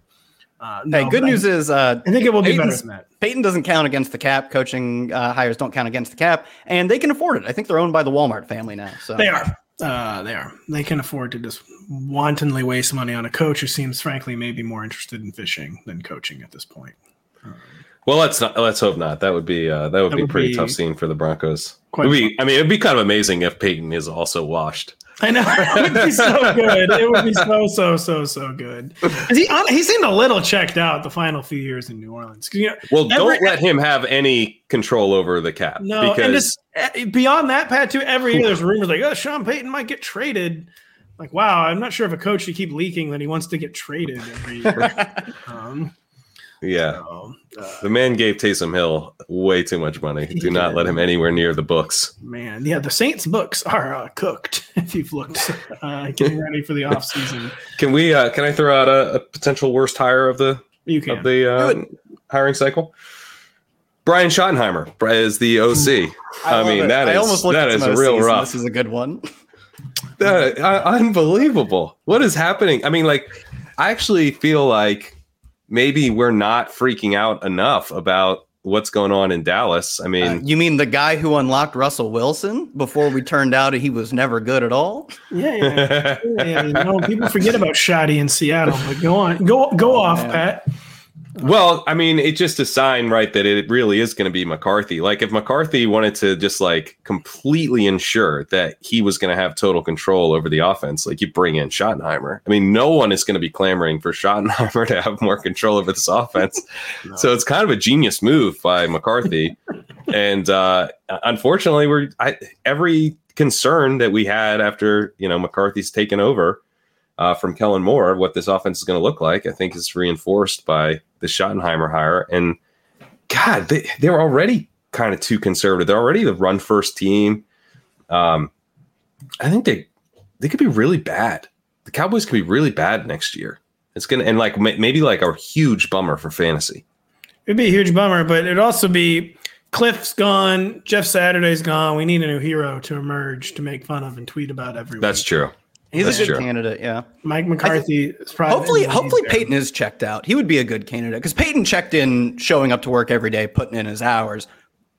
Uh, Hey, no, good news I, is uh, I think it will be better Payton's- than that. Payton doesn't count against the cap. Coaching uh, hires don't count against the cap, and they can afford it. I think they're owned by the Walmart family now. So They are. Uh, they are. They can afford to just wantonly waste money on a coach who seems, frankly, maybe more interested in fishing than coaching at this point. Well, let's not. Let's hope not. That would be uh, that would That be would pretty be tough scene for the Broncos. quite be, I mean, it'd be kind of amazing if Payton is also washed. I know it would be so good. It would be so so so so good. 'Cause He hon- he seemed a little checked out the final few years in New Orleans. 'Cause, You know, Well, Every- don't let him have any control over the cap no, and because just eh, beyond that, Pat. Too every year there's rumors like, oh, Sean Payton might get traded. Like, wow, I'm not sure if a coach should keep leaking that he wants to get traded every year. um, yeah, so, uh, the man gave Taysom Hill way too much money. He Do not did. let him anywhere near the books. man, yeah, the Saints books are uh, cooked. If you've looked, uh, getting ready for the off season, Can we? Uh, can I throw out a, a potential worst hire of the you can. of the uh, hiring cycle? Brian Schottenheimer is the OC. I, love mean, it. that I is almost looked that at real OCs, rough. This is a good one. That- uh, unbelievable. What is happening? I mean, like, I actually feel like maybe we're not freaking out enough about what's going on in Dallas. I Uh, mean, you mean the guy who unlocked Russell Wilson before we turned out he was never good at all? yeah, yeah. yeah, you know, people forget about Schotty in Seattle, but go on, go go off, man. Pat. Well, I mean, it's just a sign, right, that it really is going to be McCarthy. Like, if McCarthy wanted to just like completely ensure that he was going to have total control over the offense, like you bring in Schottenheimer. I mean, no one is going to be clamoring for Schottenheimer to have more control over this offense. So it's kind of a genius move by McCarthy. and uh, unfortunately, we're I, every concern that we had after you know McCarthy's taken over uh, from Kellen Moore, what this offense is going to look like, I think is reinforced by the Schottenheimer hire. And God, they they were already kind of too conservative. They're already the run first team. Um, I think they they could be really bad. The Cowboys could be really bad next year. It's gonna and like maybe like a huge bummer for fantasy. It'd be a huge bummer, but it'd also be Kliff's gone, Jeff Saturday's gone. We need a new hero to emerge to make fun of and tweet about every That's true. He's That's a good true. candidate, yeah. Mike McCarthy is probably Hopefully, he's hopefully there. Payton is checked out. He would be a good candidate because Payton checked in, showing up to work every day, putting in his hours.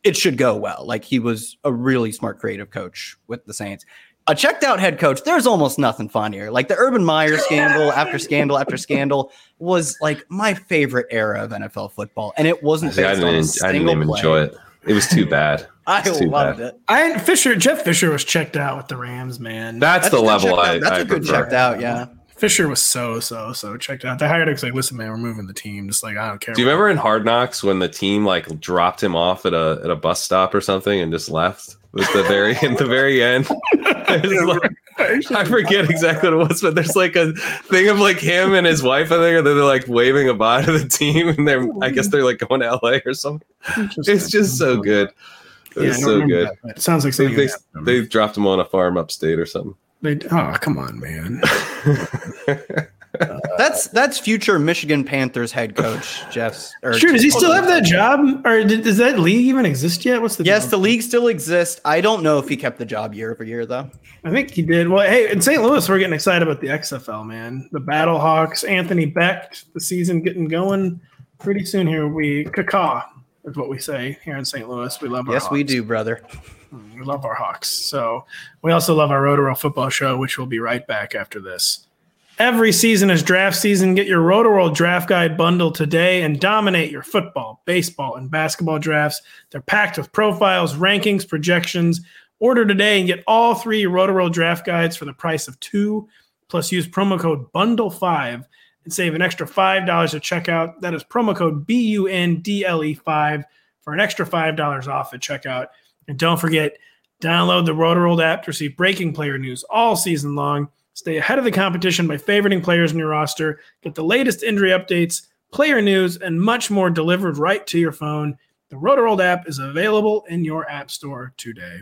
It should go well. Like he was a really smart, creative coach with the Saints. A checked out head coach, there's almost nothing funnier. Like the Urban Meyer scandal after scandal after scandal was like my favorite era of NFL football, and it wasn't See, I based on didn't. I didn't even play. enjoy it. It was too bad. I loved bad. it. I Fisher Jeff Fisher was checked out with the Rams, man. That's, That's the level checked I. out. That's I a good prefer. checked out. Yeah. Fisher was so so so checked out. They hired him 'cause like, listen, man, we're moving the team. Just like I don't care. Do you remember in Hard Knocks when the team like dropped him off at a at a bus stop or something and just left? With the very in the very end. like, I forget exactly what it was, but there's like a thing of like him and his wife, I think, and they're like waving goodbye to the team, and they're I guess they're like going to LA or something. It's just so good. It's Yeah, I so good. that, it sounds like They, something they, you have to they dropped him on a farm upstate or something. They, oh, come on, man. That's that's future Michigan Panthers head coach Jeff. or- Sure, does he still have that job? Or did, does that league even exist yet? What's the Yes, deal? the league still exists. I don't know if he kept the job year over year though. I think he did. Well, hey, in St. Louis, we're getting excited about the XFL, man. The Battle Hawks, Anthony Becht, the season getting going pretty soon here. We caca is what we say here in St. Louis. We love our Yes, we do, brother. Mm, we love our Hawks. So we also love our Rotoworld football show, which will be right back after this. Every season is draft season. Get your Roto-World Draft Guide bundle today and dominate your football, baseball, and basketball drafts. They're packed with profiles, rankings, projections. Order today and get all three Roto-World Draft Guides for the price of two. Plus, use promo code BUNDLE5 and save an extra $5 at checkout. That is promo code B-U-N-D-L-E-5 E for an extra $5 off at checkout. And don't forget, download the Roto-World app to receive breaking player news all season long. Stay ahead of the competition by favoriting players in your roster. Get the latest injury updates, player news, and much more delivered right to your phone. The Roto-World app is available in your app store today.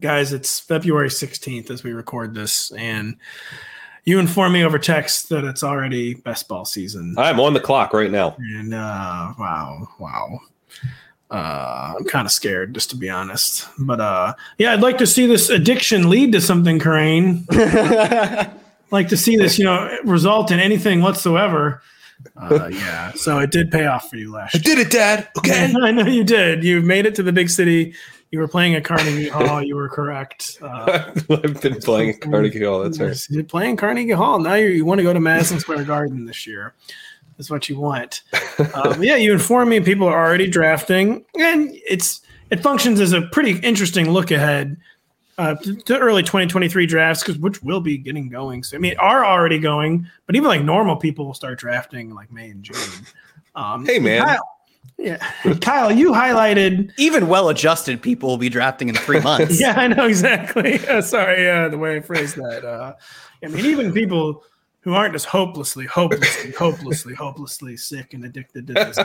Guys, it's February 16th as we record this, and you informed me over text that it's already best ball season. I'm on the clock right now. And uh, wow, wow. Uh, I'm kind of scared, just to be honest. But uh, yeah, I'd like to see this addiction lead to something, Kerrane. like to see this, you know, result in anything whatsoever. Uh, yeah, so it did pay off for you last year. did it, Dad. Okay. I know you did. You made it to the big city. You were playing at Carnegie Hall. You were correct. Uh, I've been playing at Carnegie Hall. That's right. You're playing Carnegie Hall. Now you you want to go to Madison Square Garden this year. That's what you want. Um, yeah, you inform me people are already drafting, and it's it functions as a pretty interesting look ahead uh, to, to early 2023 drafts, because which will be getting going. So I mean, are already going, but even like normal people will start drafting like May and June. Um, Hey, man. Kyle, yeah, Kyle, you highlighted Even well-adjusted people will be drafting in three months. yeah, I know exactly. Uh, sorry, uh, the way I phrased that. Uh, I mean, even people who aren't just hopelessly, hopelessly, hopelessly, hopelessly sick and addicted to this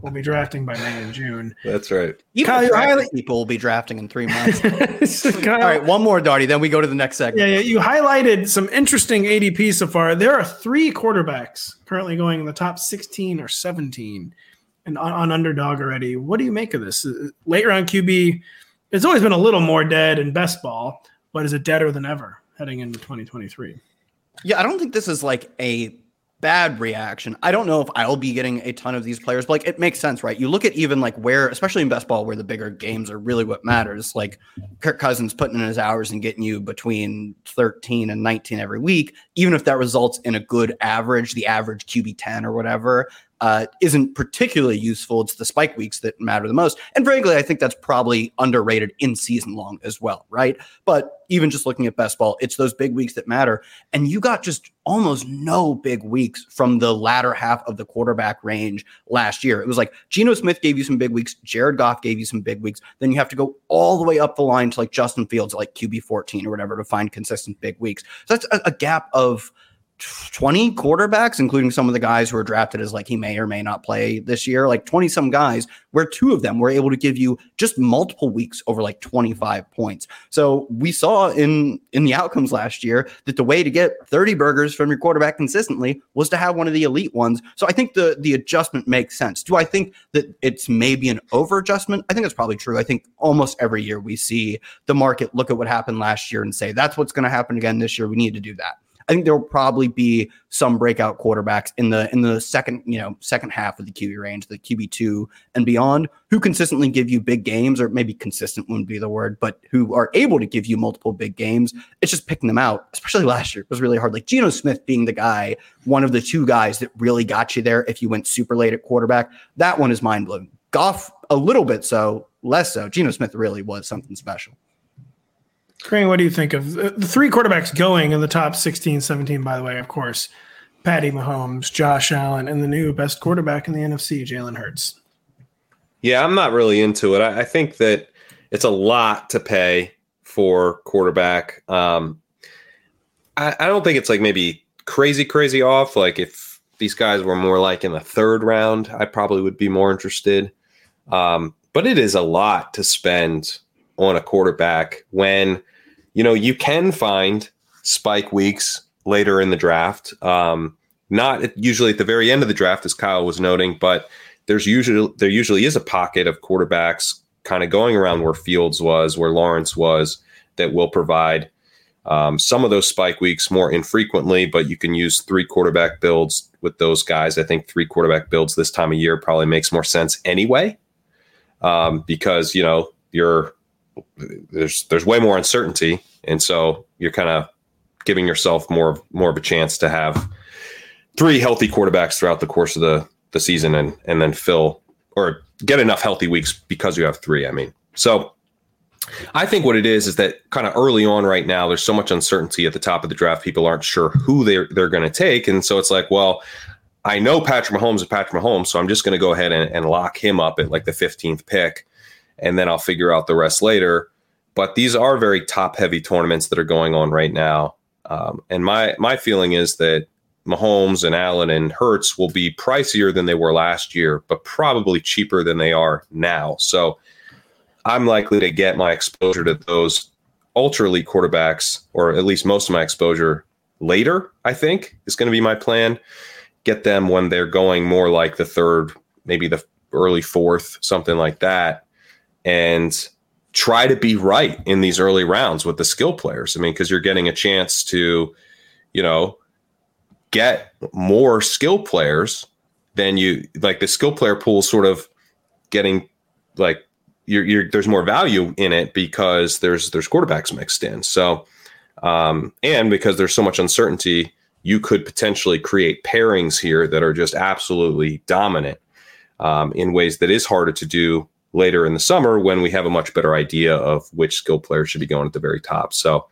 will be drafting by May and June. That's right. Even Kyle, you're people will be drafting in three months. Kyle, All right, one more, Darty. Then we go to the next segment. yeah, yeah, you highlighted some interesting ADP so far. There are three quarterbacks currently going in the top 16 or 17 and on, on underdog already. What do you make of this? Uh, Late round QB, it's always been a little more dead in best ball, but is it deader than ever heading into 2023? Yeah, I don't think this is like a bad reaction. I don't know if I'll be getting a ton of these players, but like it makes sense, right? You look at even like where, especially in best ball, where the bigger games are really what matters. Like Kirk Cousins putting in his hours and getting you between 13 and 19 every week, even if that results in a good average, the average QB 10 or whatever. Uh, isn't particularly useful. It's the spike weeks that matter the most. And frankly, I think that's probably underrated in season long as well, right? But even just looking at best ball, it's those big weeks that matter. And you got just almost no big weeks from the latter half of the quarterback range last year. It was like Geno Smith gave you some big weeks, Jared Goff gave you some big weeks. Then you have to go all the way up the line to like Justin Fields, like QB 14 or whatever, to find consistent big weeks. So that's a, a gap of 20 quarterbacks, including some of the guys who are drafted as like he may or may not play this year, like 20 some guys, where two of them were able to give you just multiple weeks over like 25 points. So we saw in in the outcomes last year that the way to get 30 burgers from your quarterback consistently was to have one of the elite ones. So I think the the adjustment makes sense. Do I think that it's maybe an over adjustment? I think it's probably true. I think almost every year we see the market look at what happened last year and say that's what's going to happen again this year. We need to do that. I think there will probably be some breakout quarterbacks in the in the second you know second half of the QB range, the QB two and beyond, who consistently give you big games, or maybe consistent wouldn't be the word, but who are able to give you multiple big games. It's just picking them out, especially last year was really hard. Like Geno Smith being the guy, one of the two guys that really got you there if you went super late at quarterback. That one is mind blowing. Goff a little bit so, less so. Geno Smith really was something special. Kerrane, what do you think of the, the three quarterbacks going in the top 16, 17, by the way, of course? Patty Mahomes, Josh Allen, and the new best quarterback in the NFC, Jalen Hurts. Yeah, I'm not really into it. I, I think that it's a lot to pay for quarterback. Um, I, I don't think it's like maybe crazy, crazy off. Like if these guys were more like in the third round, I probably would be more interested. Um, but it is a lot to spend on a quarterback when you know, you can find spike weeks later in the draft. Um, not usually at the very end of the draft, as Kyle was noting, but there's usually there usually is a pocket of quarterbacks kind of going around where Fields was, where Lawrence was, that will provide um, some of those spike weeks more infrequently. But you can use three quarterback builds with those guys. I think three quarterback builds this time of year probably makes more sense anyway, um, because you know you're there's there's way more uncertainty, and so you're kind of giving yourself more more of a chance to have three healthy quarterbacks throughout the course of the the season, and and then fill or get enough healthy weeks because you have three. I mean, so I think what it is is that kind of early on right now, there's so much uncertainty at the top of the draft. People aren't sure who they're they're going to take, and so it's like, well, I know Patrick Mahomes is Patrick Mahomes, so I'm just going to go ahead and, and lock him up at like the 15th pick and then I'll figure out the rest later. But these are very top heavy tournaments that are going on right now. Um, and my my feeling is that Mahomes and Allen and Hurts will be pricier than they were last year, but probably cheaper than they are now. So I'm likely to get my exposure to those ultra elite quarterbacks, or at least most of my exposure later, I think is going to be my plan. Get them when they're going more like the third, maybe the early fourth, something like that and try to be right in these early rounds with the skill players. I mean, because you're getting a chance to, you know, get more skill players than you like the skill player pool sort of getting like you're, you're there's more value in it because there's there's quarterbacks mixed in. So um and because there's so much uncertainty, you could potentially create pairings here that are just absolutely dominant um, in ways that is harder to do later in the summer when we have a much better idea of which skill players should be going at the very top. So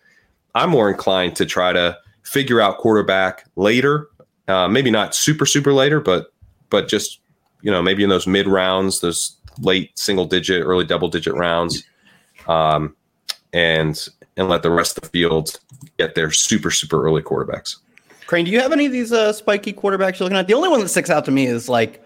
I'm more inclined to try to figure out quarterback later, uh, maybe not super super later, but but just you know maybe in those mid rounds, those late single digit, early double digit rounds, um, and and let the rest of the field get their super super early quarterbacks. Kerrane, do you have any of these uh, spiky quarterbacks you're looking at? The only one that sticks out to me is like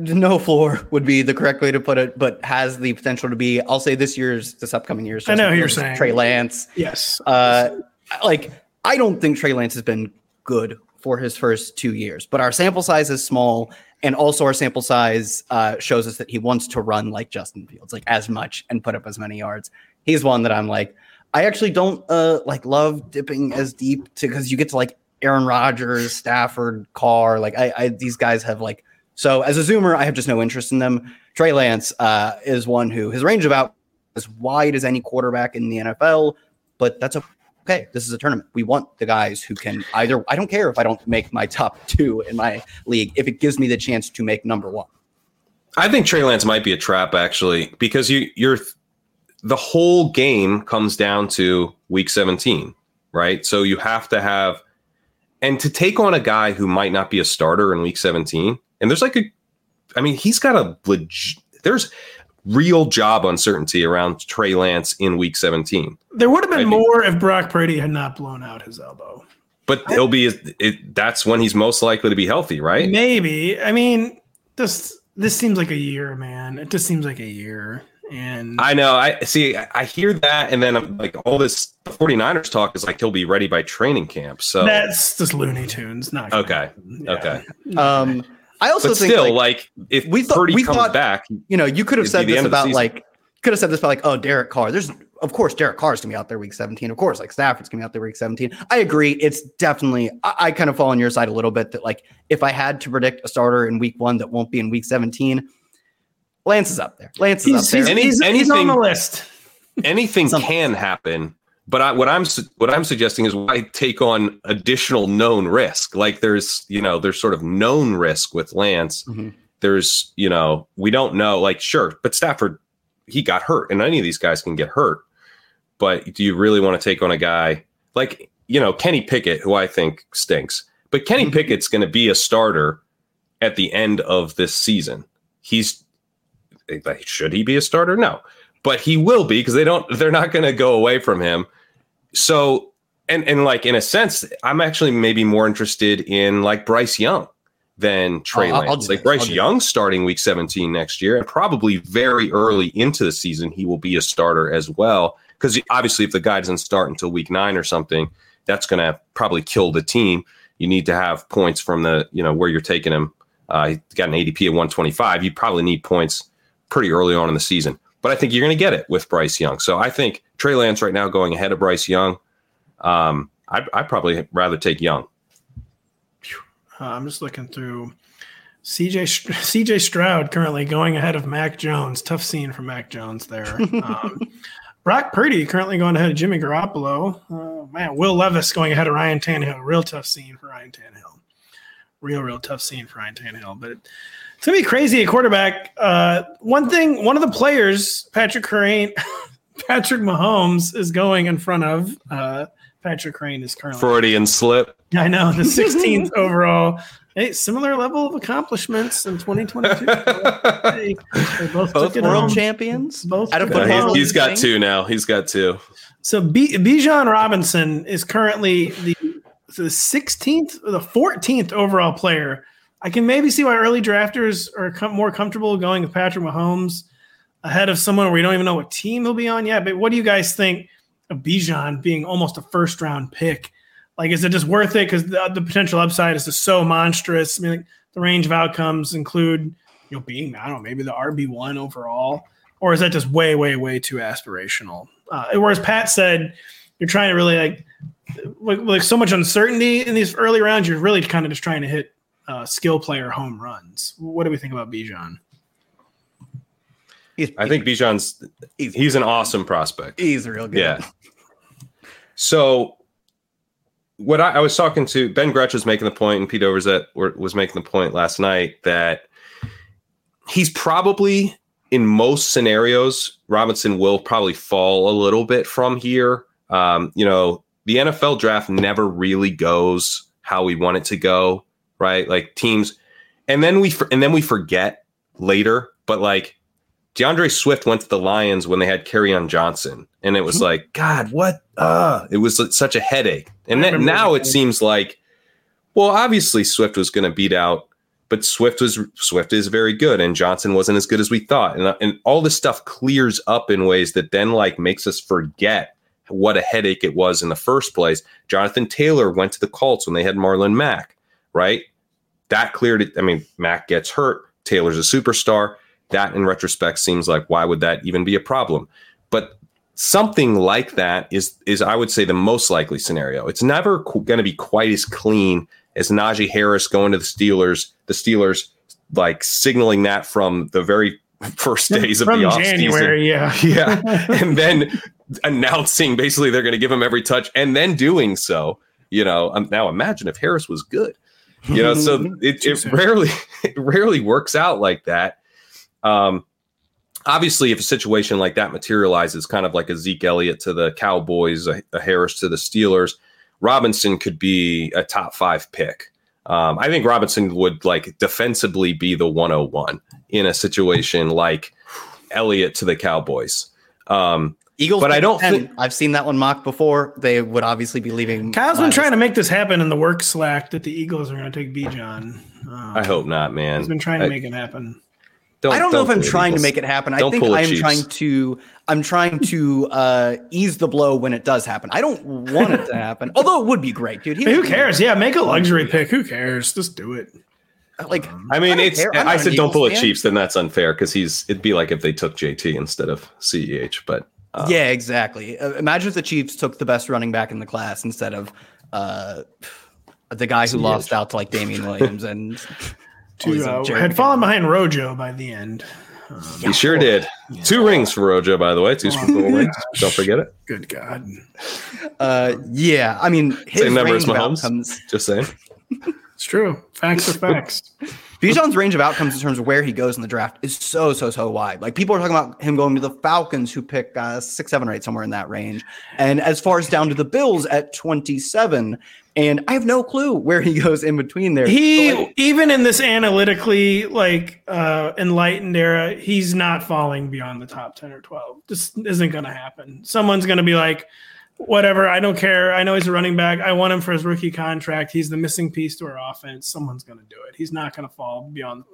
no floor would be the correct way to put it, but has the potential to be. I'll say this year's, this upcoming year's. I know you're saying. Trey Lance. Yes. Uh, like I don't think Trey Lance has been good for his first two years, but our sample size is small, and also our sample size uh, shows us that he wants to run like Justin Fields, like as much and put up as many yards. He's one that I'm like, I actually don't uh like love dipping as deep to because you get to like Aaron Rodgers, Stafford, Carr. Like I, I these guys have like so as a zoomer, I have just no interest in them. Trey Lance uh, is one who his range of out as wide as any quarterback in the NFL, but that's okay. this is a tournament. We want the guys who can either. I don't care if I don't make my top two in my league if it gives me the chance to make number one. I think Trey Lance might be a trap actually because you you're the whole game comes down to week 17, right? So you have to have and to take on a guy who might not be a starter in week 17 and there's like a I mean he's got a legit there's real job uncertainty around Trey Lance in week 17. There would have been I think- more if Brock Purdy had not blown out his elbow. But he'll be it, that's when he's most likely to be healthy, right? Maybe. I mean, this this seems like a year, man. It just seems like a year. And I know. I see. I I hear that, and then I'm like, all this the 49ers talk is like he'll be ready by training camp. So that's just Looney Tunes. Not okay. Yeah. okay. Um, I also But think still, like, like, if we thought- Purdy we comes thought- back, you know, you could have said this end of the about like could have said this about like oh Derek Carr. There's of course Derek Carr's gonna be out there week 17. Of course, like Stafford's gonna be out there week 17. I agree. It's definitely I, I kind of fall on your side a little bit that like if I had to predict a starter in week one that won't be in week 17, Lance is up there. Lance is He's, up there. he's, Any- he's, he's on the list. anything can happen. But I, what I'm what I'm suggesting is why take on additional known risk. Like there's you know there's sort of known risk with Lance. Mhm. There's you know we don't know. Like sure, but Stafford he got hurt, and any of these guys can get hurt. But do you really want to take on a guy like you know Kenny Pickett, who I think stinks? But Kenny Mm-hmm. Pickett's going to be a starter at the end of this season. He's should he be a starter? No, but he will be because they don't. They're not going to go away from him. So and and like in a sense, I'm actually maybe more interested in like Bryce Young than Trey I'll- I'll Lance. do like. Bryce I'll Young starting week 17 next year, and probably very early into the season, he will be a starter as well. Because obviously, if the guy doesn't start until week nine or something, that's going to probably kill the team. You need to have points from the you know where you're taking him. Uh, he got an ADP of 125. You probably need points pretty early on in the season. But I think you're going to get it with Bryce Young. So I think Trey Lance right now going ahead of Bryce Young. Um, I'd, I'd probably rather take Young. Uh, I'm just looking through CJ CJ Stroud currently going ahead of Mac Jones. Tough scene for Mac Jones there. Um, Brock Purdy currently going ahead of Jimmy Garoppolo. Uh, man, Will Levis going ahead of Ryan Tannehill. Real tough scene for Ryan Tannehill. Real, real tough scene for Ryan Tannehill. But it's gonna be crazy at quarterback. Uh, one thing, one of the players, Patrick Kerrane, Patrick Mahomes, is going in front of. Uh, Patrick Kerrane is currently Freudian slip. I know the 16th overall. Hey, similar level of accomplishments in 2022. Hey, they both, Both took world home. champions. Both Out of took it football. home. he's, he's got two now. He's got two. So B- Bijan Robinson is currently the the 16th or the 14th overall player. I can maybe see why early drafters are com- more comfortable going with Patrick Mahomes ahead of someone where we don't even know what team he'll be on yet. But what do you guys think of Bijan being almost a first round pick? Like, is it just worth it? Because the, the potential upside is just so monstrous. I mean, like, the range of outcomes include, you know, being, I don't know, maybe the RB1 overall. Or is that just way, way, way too aspirational? Uh, whereas Pat said, you're trying to really like, like, like so much uncertainty in these early rounds, you're really kind of just trying to hit uh, skill player home runs. What do we think about Bijan? I think Bijan's he's, he's an awesome prospect. he's a real good. Yeah. So what I, I was talking to Ben Gretch was making the point, and Pete Overzet was making the point last night that he's probably in most scenarios, Robinson will probably fall a little bit from here. Um, you know, the NFL draft never really goes how we want it to go, right? Like teams, and then we and then we forget later. But like D'Andre Swift went to the Lions when they had on Johnson, and it was like, God, what? Uh, it was such a headache. And then now it seems like, well, obviously Swift was going to beat out, but Swift was Swift is very good, and Johnson wasn't as good as we thought, and and all this stuff clears up in ways that then like makes us forget what a headache it was in the first place. Jonathan Taylor went to the Colts when they had Marlon Mack, right? That cleared it. I mean, Mack gets hurt. Taylor's a superstar. That, in retrospect, seems like why would that even be a problem? But something like that is is I would say the most likely scenario. It's never qu- going to be quite as clean as Najee Harris going to the Steelers. The Steelers like signaling that from the very first days of From the offseason. January, yeah. Yeah, and then announcing basically they're going to give him every touch and then doing so. You know, um, now imagine if Harris was good. You know, so it, it rarely it rarely works out like that. Um, obviously, if a situation like that materializes, kind of like a Zeke Elliott to the Cowboys, a, a Harris to the Steelers, Robinson could be a top five pick. Um, I think Robinson would like defensively be the 101 in a situation like Elliott to the Cowboys. Um, Eagles, but I don't think I've seen that one mocked before. They would obviously be leaving. Kyle's been trying to make this happen in the work slack that the Eagles are going to take Bijan. Uh, I hope not, man. He's been trying to I- make it happen. I don't know if I'm pull the trying to make it happen. I Don't think I am Chiefs. trying to. I'm trying to uh, ease the blow when it does happen. I don't want it to happen, although it would be great, dude. Who would be- cares? Yeah, make a luxury pick. Who cares? Just do it. Like, I mean, don't it's. I'm I not said don't pull a Eagles. Chiefs, then that's unfair because he's. It'd be like if they took JT instead of CEH. But uh, yeah, exactly. Uh, imagine if the Chiefs took the best running back in the class instead of uh, the guy who lost out to like Damien Williams and To, uh, had fallen behind Rojo by the end. he sure did. Two rings for Rojo, by the way. Two Super Bowl rings. Don't forget it. Good God. Uh, yeah, I mean, his Same number range as Mahomes. outcomes. Just saying. It's true. Facts are facts. Bijan's range of outcomes in terms of where he goes in the draft is so so so wide. Like people are talking about him going to the Falcons, who pick uh, six, seven, or eight somewhere in that range, and as far as down to the Bills at twenty seven. And I have no clue where he goes in between there. He like, even in this analytically like uh enlightened era, he's not falling beyond the top 10 or 12. This isn't gonna happen. Someone's gonna be like, whatever, I don't care. I know he's a running back. I want him for his rookie contract. He's the missing piece to our offense. Someone's gonna do it. He's not gonna fall beyond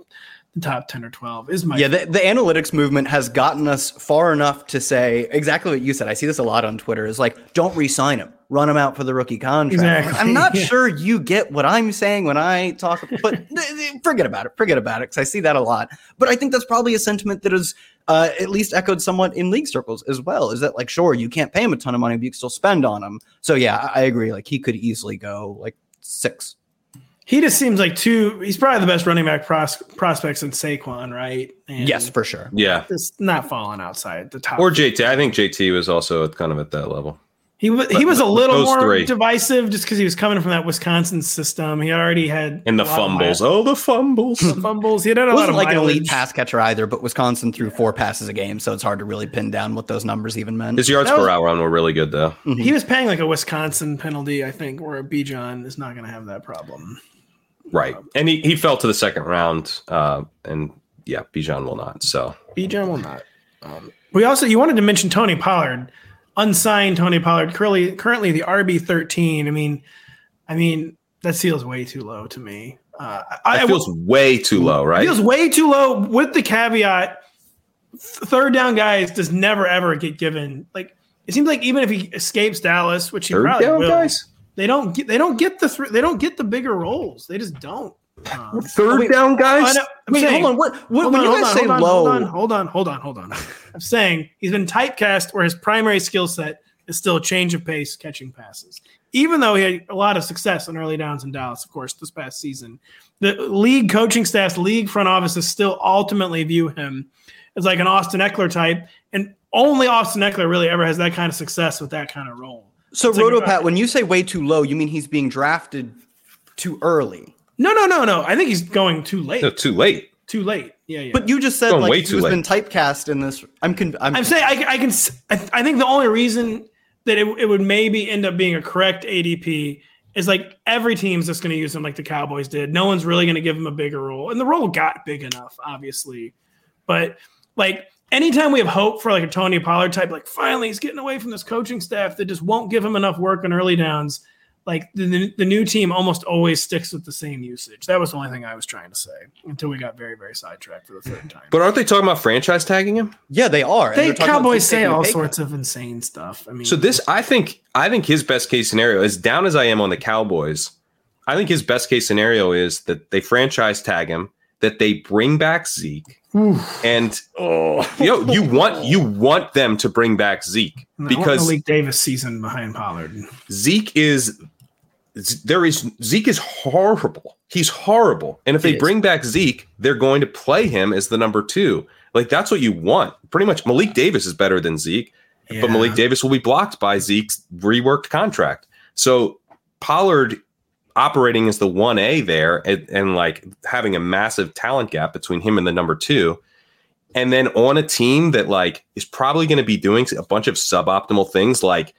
the top 10 or 12. Is my yeah, the, the analytics movement has gotten us far enough to say exactly what you said. I see this a lot on Twitter. Is like, don't re-sign him, run him out for the rookie contract. Exactly, I'm not yeah. sure you get what I'm saying when I talk, but th- th- forget about it. Forget about it because I see that a lot. But I think that's probably a sentiment that is uh, at least echoed somewhat in league circles as well. Is that like, sure, you can't pay him a ton of money, but you can still spend on him. So yeah, I, I agree. Like he could easily go like six. he just seems like two he's probably the best running back pros- prospects in Saquon, right? And Yes, for sure. Yeah. just not falling outside the top Or JT. I think JT was also kind of at that level. He was he was a little more three. divisive just because he was coming from that Wisconsin system. He already had And the a lot of fumbles. Oh, the fumbles. the fumbles. He had, had a lot wasn't of like an elite pass catcher either, but Wisconsin threw four passes a game, so it's hard to really pin down what those numbers even meant. His yards That was- per hour run were really good, though. He was paying like a Wisconsin penalty, I think, where Bijan is not going to have that problem. Right. And he, he fell to the second round. Uh, and yeah, Bijan will not. So Bijan will not. Um, we also you wanted to mention Tony Pollard, unsigned Tony Pollard, currently currently the RB thirteen. I mean, I mean that feels way too low to me. Uh, I, it I- feels way too low, right? feels way too low with the caveat third down guys does never ever get given like it seems like even if he escapes Dallas which he Third probably down will guys? they don't get they don't get the thr they don't get the bigger roles they just don't um, Third wait, down guys? I'm Wait, saying- hold on. What, what Hold when on, you hold guys on, say hold on, low? Hold on, hold on, hold on, hold on. I'm saying he's been typecast where his primary skill set is still a change of pace, catching passes. Even though he had a lot of success on early downs in Dallas, of course, this past season, the league coaching staffs, league front offices still ultimately view him as like an Austin Ekeler type, and only Austin Ekeler really ever has that kind of success with that kind of role. So, It's like Rotopat, about- when you say way too low, you mean he's being drafted too early. No, no, no, no. I think he's going too late. No, too late. Too late. Yeah, yeah. But you just said Going like way he's too been typecast in this. I'm con- I'm, I'm saying I, I can. I think the only reason that it, it would maybe end up being a correct ADP is like every team's just going to use him like the Cowboys did. No one's really going to give him a bigger role, and the role got big enough, obviously. But like anytime we have hope for like a Tony Pollard type, like finally he's getting away from this coaching staff that just won't give him enough work on early downs. Like the, the, the new team almost always sticks with the same usage. That was the only thing I was trying to say until we got very, very sidetracked for the third time. But aren't they talking about franchise tagging him? yeah, they are. They they're talking about Cowboys say all sorts of insane stuff. I mean, So this, I think, I think his best case scenario, as down as I am on the Cowboys, I think his best case scenario is that they franchise tag him, that they bring back Zeke, and oh, you know, you want you want them to bring back Zeke because Malik Davis season behind Pollard. Zeke is there is Zeke is horrible. He's horrible. And if He they is. bring back Zeke, they're going to play him as the number two. Like that's what you want. Pretty much Malik Davis is better than Zeke. but Malik Davis will be blocked by Zeke's reworked contract. So Pollard operating as the 1A there and, and, like having a massive talent gap between him and the number two. And then on a team that like is probably going to be doing a bunch of suboptimal things like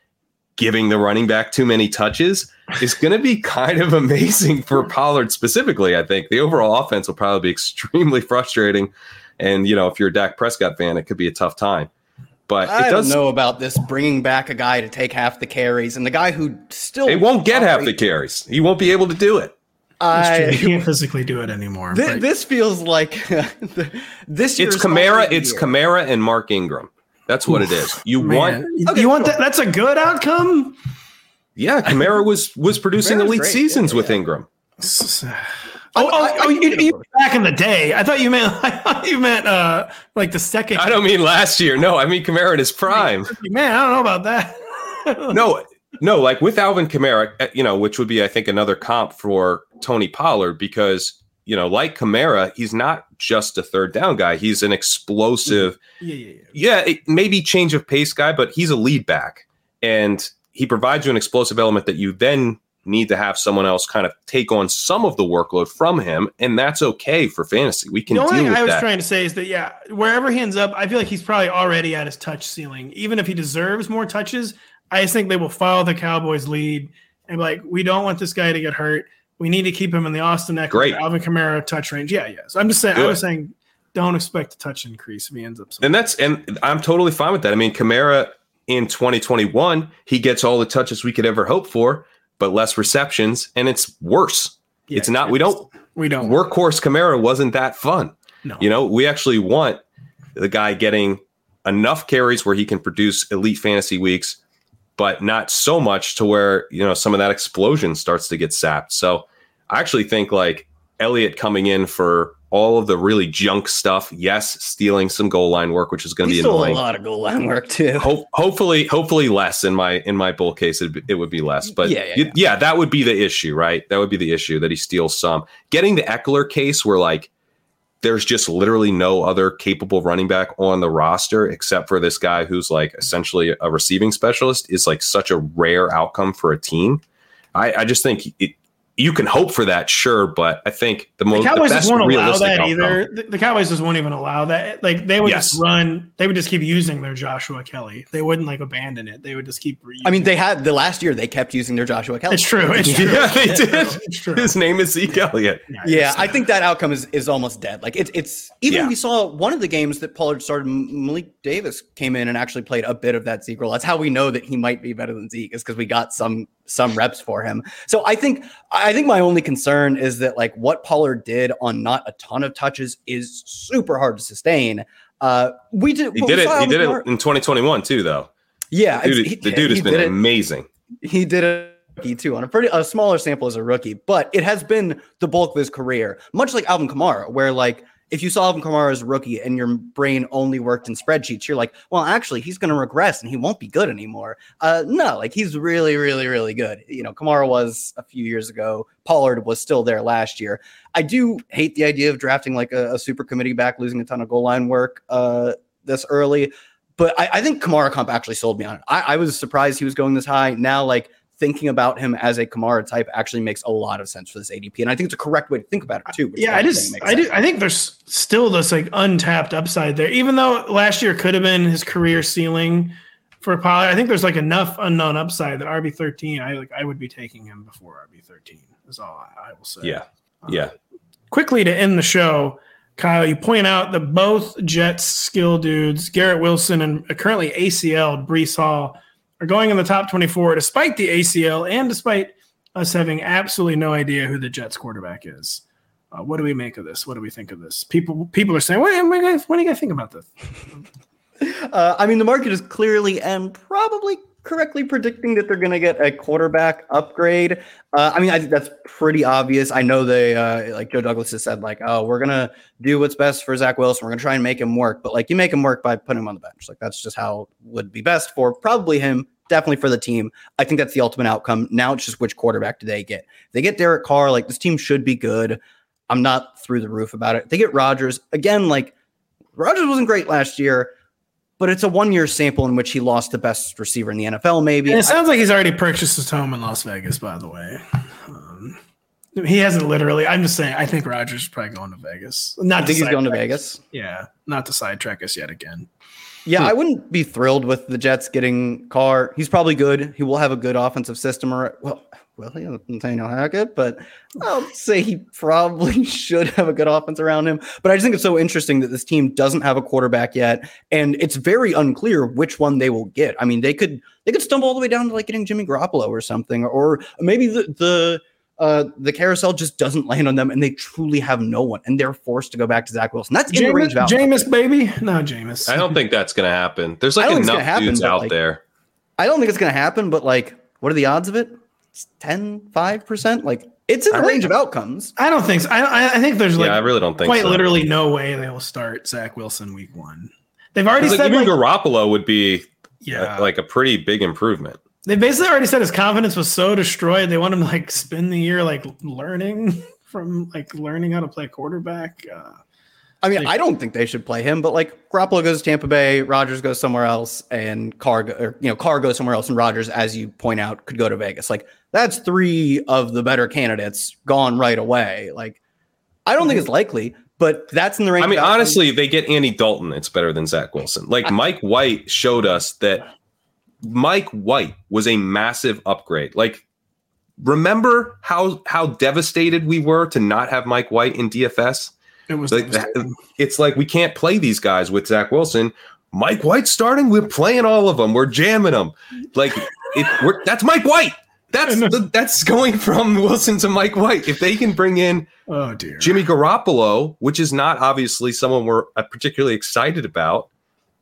giving the running back too many touches is going to be kind of amazing for Pollard specifically. I think the overall offense will probably be extremely frustrating. And, you know, if you're a Dak Prescott fan, it could be a tough time. But I it does don't know about this bringing back a guy to take half the carries and the guy who still it won't get half the carries. He won't be able to do it. I he can't physically do it anymore. Th- this feels like this. It's Kamara. It's year. Kamara and Mark Ingram. That's what Oof, it is. You man. want okay, you want that? That's a good outcome. Yeah, Kamara was was producing elite great. seasons yeah, with Ingram. Oh, oh, oh you, you, back in the day. I thought you meant I thought you meant uh like the second. I don't mean last year. No, I mean Kamara in his prime. Man, I don't know about that. no, no, like with Alvin Kamara, uh, you know, which would be I think another comp for Tony Pollard because you know, like Kamara, he's not just a third down guy. He's an explosive, yeah, yeah, yeah. yeah maybe change of pace guy, but he's a lead back, and he provides you an explosive element that you then need to have someone else kind of take on some of the workload from him, and that's okay for fantasy. We can. The only thing I was that. trying to say is that yeah, wherever he ends up, I feel like he's probably already at his touch ceiling. Even if he deserves more touches, I just think they will follow the Cowboys' lead and be like, we don't want this guy to get hurt. We need to keep him in the Austin Ekeler, Great. Alvin Kamara touch range. Yeah, yeah. So I'm just saying. I was saying, don't expect a touch increase if he ends up. Somewhere. And that's and I'm totally fine with that. I mean, Kamara in 2021, he gets all the touches we could ever hope for but less receptions, and it's worse. Yeah, it's not. We don't. We don't. Workhorse Kamara wasn't that fun. No. You know, we actually want the guy getting enough carries where he can produce elite fantasy weeks, but not so much to where you know some of that explosion starts to get sapped. So I actually think like Elliott coming in for all of the really junk stuff. Yes, stealing some goal line work, which is going to be annoying. a lot of goal line work too. Ho- hopefully, hopefully less in my in my bull case. It, it would be less, but yeah, yeah, yeah. yeah, that would be the issue, right? That would be the issue that he steals some. Getting the Ekeler case where like there's just literally no other capable running back on the roster except for this guy who's like essentially a receiving specialist is like such a rare outcome for a team. I, I just think it, you can hope for that, sure, but I think the most the Cowboys just won't allow that outcome, either. The, the, Cowboys just won't even allow that. Like they would yes. just run, they would just keep using their Joshua Kelley. They wouldn't like abandon it. They would just keep. I mean, they had the last year they kept using their Joshua Kelley. It's true. It's true. yeah, they did. It's true. His name is Zeke Elliott. Yeah, yeah I think that outcome is is almost dead. Like it's it's even yeah. we saw one of the games that Pollard started. Malik Davis came in and actually played a bit of that Zeke role. That's how we know that he might be better than Zeke is because we got some some reps for him. So I think I think my only concern is that like what Pollard did on not a ton of touches is super hard to sustain. Uh, we did. He did it. He did it in 2021 too, though. Yeah, the dude, he, the dude has been amazing. He did it too on a pretty a smaller sample as a rookie, but it has been the bulk of his career, much like Alvin Kamara, where like if you saw Alvin Kamara as a rookie and your brain only worked in spreadsheets, you're like, well, actually, he's going to regress and he won't be good anymore. Uh, no, like he's really, really, really good. You know, Kamara was a few years ago. Pollard was still there last year. I do hate the idea of drafting like a, a super committee back, losing a ton of goal line work uh, this early. But I, I, think Kamara comp actually sold me on it. I, I was surprised he was going this high. Now, like thinking about him as a Kamara type actually makes a lot of sense for this ADP, and I think it's a correct way to think about it too. Yeah, I just I do I think there's still this like untapped upside there, even though last year could have been his career ceiling for Pollard. I think there's like enough unknown upside that RB thirteen I like I would be taking him before RB thirteen. Is all I, will say. Yeah, um, yeah. Quickly to end the show. Kyle, you point out that both Jets skill dudes, Garrett Wilson and currently ACL Breece Hall, are going in the top 24 despite the ACL and despite us having absolutely no idea who the Jets quarterback is. Uh, what do we make of this? What do we think of this? People people are saying, what, what, what do you guys think about this? Uh, I mean, the market is clearly and probably correctly predicting that they're going to get a quarterback upgrade. Uh, I mean, I think that's pretty obvious. I know they, uh, like Joe Douglas has said, like, oh, we're going to do what's best for Zach Wilson. We're going to try and make him work. But like, you make him work by putting him on the bench. Like, that's just how would be best for probably him. Definitely for the team. I think that's the ultimate outcome. Now it's just which quarterback do they get? They get Derek Carr. Like, this team should be good. I'm not through the roof about it. They get Rodgers. Again, like, Rodgers wasn't great last year but it's a one year sample in which he lost the best receiver in the NFL. Maybe And it sounds like he's already purchased his home in Las Vegas. By the way, um, he hasn't literally. I'm just saying. I think Rodgers is probably going to Vegas. Not I think to he's going to sidetrack- Vegas. Yeah, not to sidetrack us yet again. Yeah, I wouldn't be thrilled with the Jets getting Carr. He's probably good. He will have a good offensive system. Or well, well, he doesn't say no Hackett, but I'll say he probably should have a good offense around him. But I just think it's so interesting that this team doesn't have a quarterback yet, and it's very unclear which one they will get. I mean, they could they could stumble all the way down to like getting Jimmy Garoppolo or something, or maybe the the uh, the carousel just doesn't land on them, and they truly have no one, and they're forced to go back to Zach Wilson. That's in the range Jameis, of. Jameis, baby, no Jameis. I don't think that's going to happen. There's like don't think enough happen, dudes out like, there. I don't think it's going to happen, but like, what are the odds of it? It's 10, 5%? Like, it's in the I range think- of outcomes. I don't think so. I, I- I think there's like yeah, I really don't think quite so. literally no way they will start Zach Wilson week one. They've already 'Cause, like, said even like, Garoppolo would be yeah, uh, like a pretty big improvement. they basically already said his confidence was so destroyed. They want him to like spend the year like learning from like learning how to play quarterback. Uh, I mean, I don't think they should play him, but like, Garoppolo goes to Tampa Bay, Rodgers goes somewhere else, and Carr, go, or, you know, Carr goes somewhere else, and Rodgers, as you point out, could go to Vegas. Like, that's three of the better candidates gone right away. Like, I don't think it's likely, but that's in the range. I mean, honestly, they get Andy Dalton. It's better than Zach Wilson. Like Mike White showed us that Mike White was a massive upgrade. Like, remember how how devastated we were to not have Mike White in DFS? It was Like, that- it's like we can't play these guys with Zach Wilson. Mike White starting. We're playing all of them. We're jamming them. Like it, we're, that's Mike White. That's the, that's going from Wilson to Mike White. If they can bring in oh dear. Jimmy Garoppolo, which is not obviously someone we're uh, particularly excited about,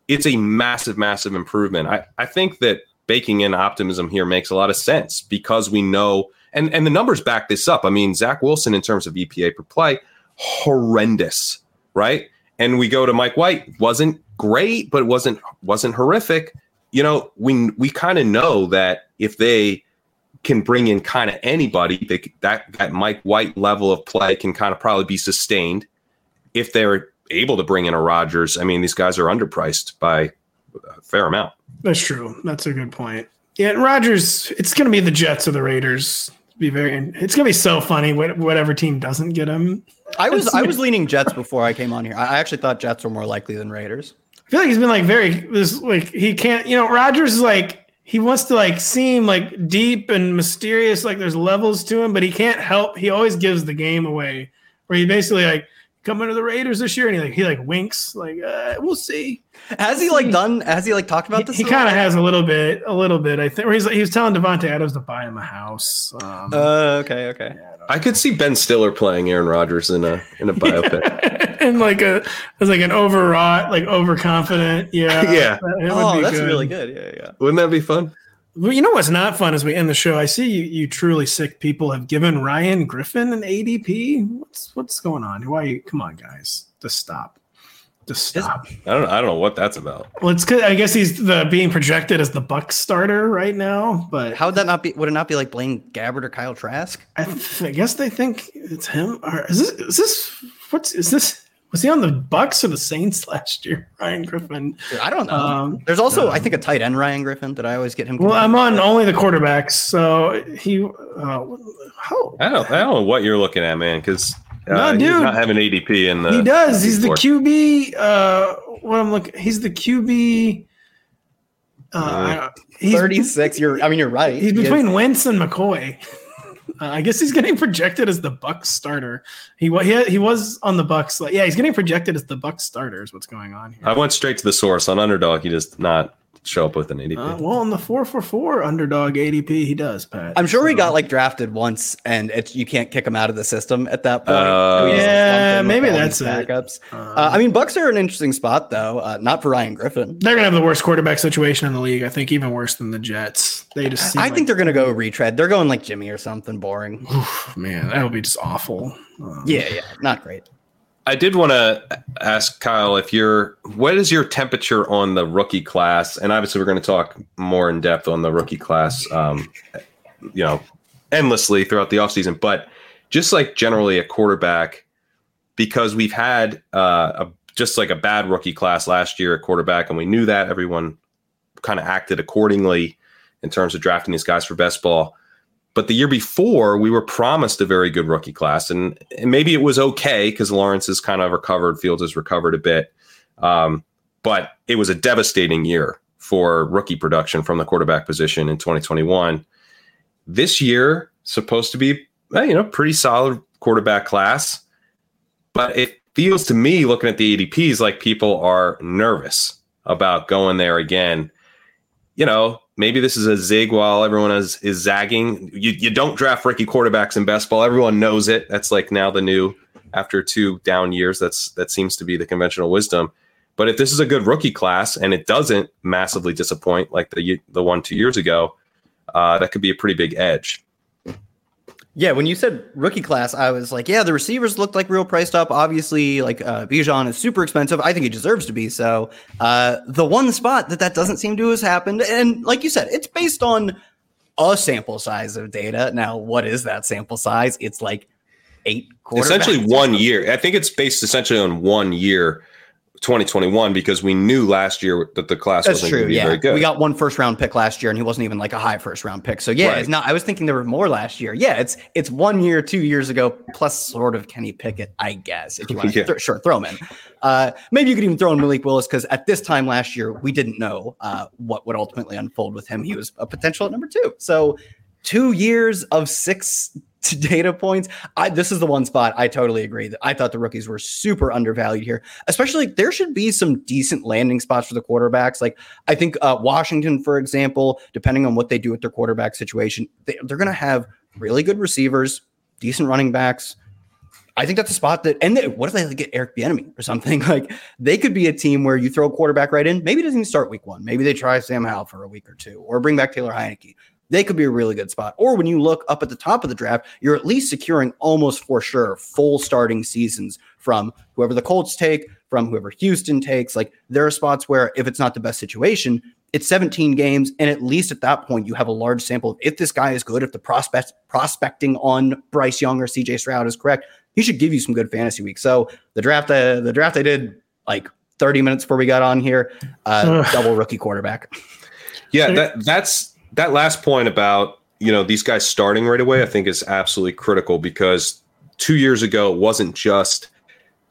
it's a massive, massive improvement. I, I think that baking in optimism here makes a lot of sense because we know, and, and the numbers back this up. I mean, Zach Wilson, in terms of EPA per play, horrendous, right? And we go to Mike White, wasn't great, but wasn't wasn't horrific. You know, we we kind of know that if they can bring in kind of anybody, they, that that Mike White level of play can kind of probably be sustained if they're able to bring in a Rodgers, I mean, these guys are underpriced by a fair amount. That's true. That's a good point. Yeah, and Rodgers. It's going to be the Jets or the Raiders. Be very. It's going to be so funny. Whatever team doesn't get him. I was I was leaning Jets before I came on here. I actually thought Jets were more likely than Raiders. I feel like he's been like very this like he can't. You know, Rodgers is like he wants to like seem like deep and mysterious. Like there's levels to him, but he can't help. He always gives the game away. Where he basically like coming to the Raiders this year, and he like he like winks like uh, we'll see. Has he like done? Has he like talked about this? he at kind of has a little bit, a little bit. I think where he's like, he was telling Davante Adams to buy him a house. Um, Uh, okay, okay. I could see Ben Stiller playing Aaron Rodgers in a in a biopic. and like a as like an overwrought, like overconfident. Yeah, Yeah. that- it would Oh, be that's good. really good. Yeah, yeah. Wouldn't that be fun? Well, you know what's not fun as we end the show? I see you, you truly sick people have given Ryan Griffin an ADP. What's what's going on? Why? You, come on, guys, just stop, just stop. I don't I don't know what that's about. Well, it's 'cause- I guess he's the being projected as the Buck starter right now, but How would that not be? Would it not be like Blaine Gabbert or Kyle Trask? I, th- I guess they think it's him. Or is this is this what's is this? Was he on the Bucs or the Saints last year? Ryan Griffin. I don't know. Um, There's also, I think, a tight end Ryan Griffin. Did I always get him? Well. I'm on only the quarterbacks, so he. Uh, how I don't I don't know what you're looking at, man, because No, uh, he's dude. not having ADP in the he does. He's the QB. Uh, what I'm looking. He's the QB. Uh, he's 36. You're. I mean, you're right. He's He between Wentz and McCoy. Uh, I guess he's getting projected as the Bucs starter. He he, he was on the Bucs. Like, yeah, he's getting projected as the Bucks starter. Is what's going on here. I went straight to the source on underdog. He does not show up with an ADP. Uh, well, on the four for four underdog ADP, he does. Pat. I'm sure he got like drafted once, and it's you can't kick him out of the system at that point. We just Yeah, lump him with maybe that's these it. backups. Uh, I mean, Bucs are an interesting spot though. Uh, not for Ryan Griffin. They're gonna have the worst quarterback situation in the league. I think even worse than the Jets. They just. Seem I like, think they're gonna go retread. They're going like Jimmy or something boring. man, that would be just awful. Um, Yeah, yeah, not great. I did want to ask Kyle if you're what is your temperature on the rookie class, and obviously we're going to talk more in depth on the rookie class, um, you know, endlessly throughout the offseason, but just like generally a quarterback, because we've had uh, a just like a bad rookie class last year at quarterback, and we knew that everyone kind of acted accordingly in terms of drafting these guys for best ball. But the year before, we were promised a very good rookie class, and, and maybe it was okay because Lawrence has kind of recovered, Fields has recovered a bit, um, but it was a devastating year for rookie production from the quarterback position in 2021. This year, supposed to be you know pretty solid quarterback class, but it feels to me, looking at the ADPs, like people are nervous about going there again. You know, maybe this is a zig while everyone is is zagging. You you don't draft rookie quarterbacks in best ball. Everyone knows it. That's like now the new after two down years. That's that seems to be the conventional wisdom. But if this is a good rookie class and it doesn't massively disappoint like the the one two years ago, uh, that could be a pretty big edge. Yeah, when you said rookie class, I was like, yeah, the receivers looked like real priced up. Obviously, like uh, Bijan is super expensive. I think he deserves to be so. Uh, the one spot that that doesn't seem to have happened, and like you said, it's based on a sample size of data. Now, what is that sample size? It's like eight. Essentially, one year. I think it's based essentially on one year 2021 because we knew last year that the class That's wasn't true. going to be yeah, very good. we got one first round pick last year, and he wasn't even like a high first round pick. So yeah, Right. it's not. I was thinking there were more last year. Yeah, it's it's one year, two years ago, plus sort of Kenny Pickett, I guess. If you want, to Yeah. th- sure, throw him in. Uh, maybe you could even throw in Malik Willis because at this time last year we didn't know uh, what would ultimately unfold with him. He was a potential at number two. So two years of six data points. I, this is the one spot I totally agree that I thought the rookies were super undervalued here. Especially there should be some decent landing spots for the quarterbacks. Like I think uh, Washington, for example, depending on what they do with their quarterback situation, they, they're going to have really good receivers, decent running backs. I think that's a spot that, and they, what if they get Eric Bieniemy or something? Like they could be a team where you throw a quarterback right in. Maybe it doesn't even start week one. Maybe they try Sam Howell for a week or two, or bring back Taylor Heinicke. They could be a really good spot. Or when you look up at the top of the draft, you're at least securing almost for sure full starting seasons from whoever the Colts take, from whoever Houston takes. Like there are spots where if it's not the best situation, it's 17 games, and at least at that point, you have a large sample of if this guy is good, if the prospect prospecting on Bryce Young or CJ Stroud is correct, he should give you some good fantasy weeks. So the draft, uh, the draft I did like 30 minutes before we got on here, uh, double rookie quarterback. Yeah, that that's that last point about you know these guys starting right away. I think is absolutely critical because two years ago it wasn't just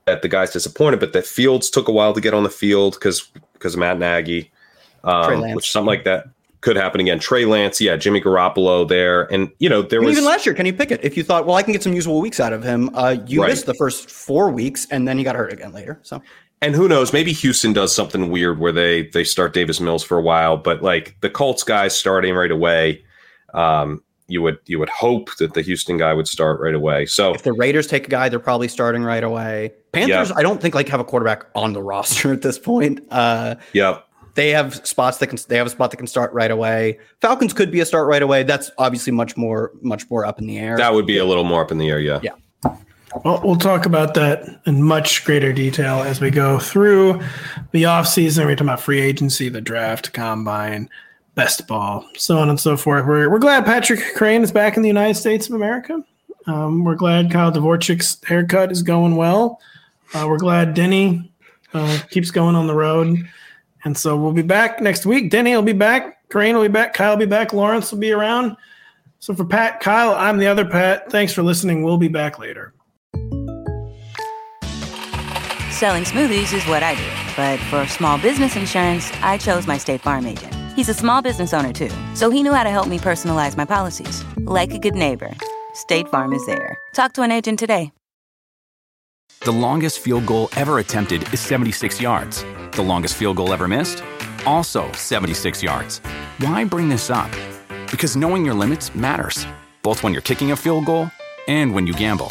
that the guys disappointed, but that Fields took a while to get on the field because because Matt Nagy, um, which something like that could happen again. Trey Lance, yeah, Jimmy Garoppolo there, and you know there And was even last year, Kenny Pickett if you thought, well, I can get some usable weeks out of him, uh, you Right. missed the first four weeks, and then he got hurt again later. So and who knows maybe houston does something weird where they they start davis mills for a while but like the colts guys starting right away um you would you would hope that the houston guy would start right away so if the Raiders take a guy, they're probably starting right away. Panthers, Yeah. I don't think like have a quarterback on the roster at this point. Uh, yep they have spots that can they have a spot that can start right away. Falcons could be a start right away. That's obviously much more much more up in the air. that would be a little more up in the air yeah Yeah. Well, we'll talk about that in much greater detail as we go through the offseason. We're talking about free agency, the draft, combine, best ball, so on and so forth. We're, we're glad Patrick Kerrane is back in the United States of America. Um, we're glad Kyle Dvorchak's haircut is going well. Uh, we're glad Denny uh, keeps going on the road. And so we'll be back next week. Denny will be back. Kerrane will be back. Kyle will be back. Lawrence will be around. So for Pat, Kyle, I'm the other Pat. Thanks for listening. We'll be back later. Selling smoothies is what I do. But for small business insurance, I chose my State Farm agent. He's a small business owner too, so he knew how to help me personalize my policies. Like a good neighbor, State Farm is there. Talk to an agent today. The longest field goal ever attempted is 76 yards. The longest field goal ever missed? Also 76 yards. Why bring this up? Because knowing your limits matters, both when you're kicking a field goal and when you gamble.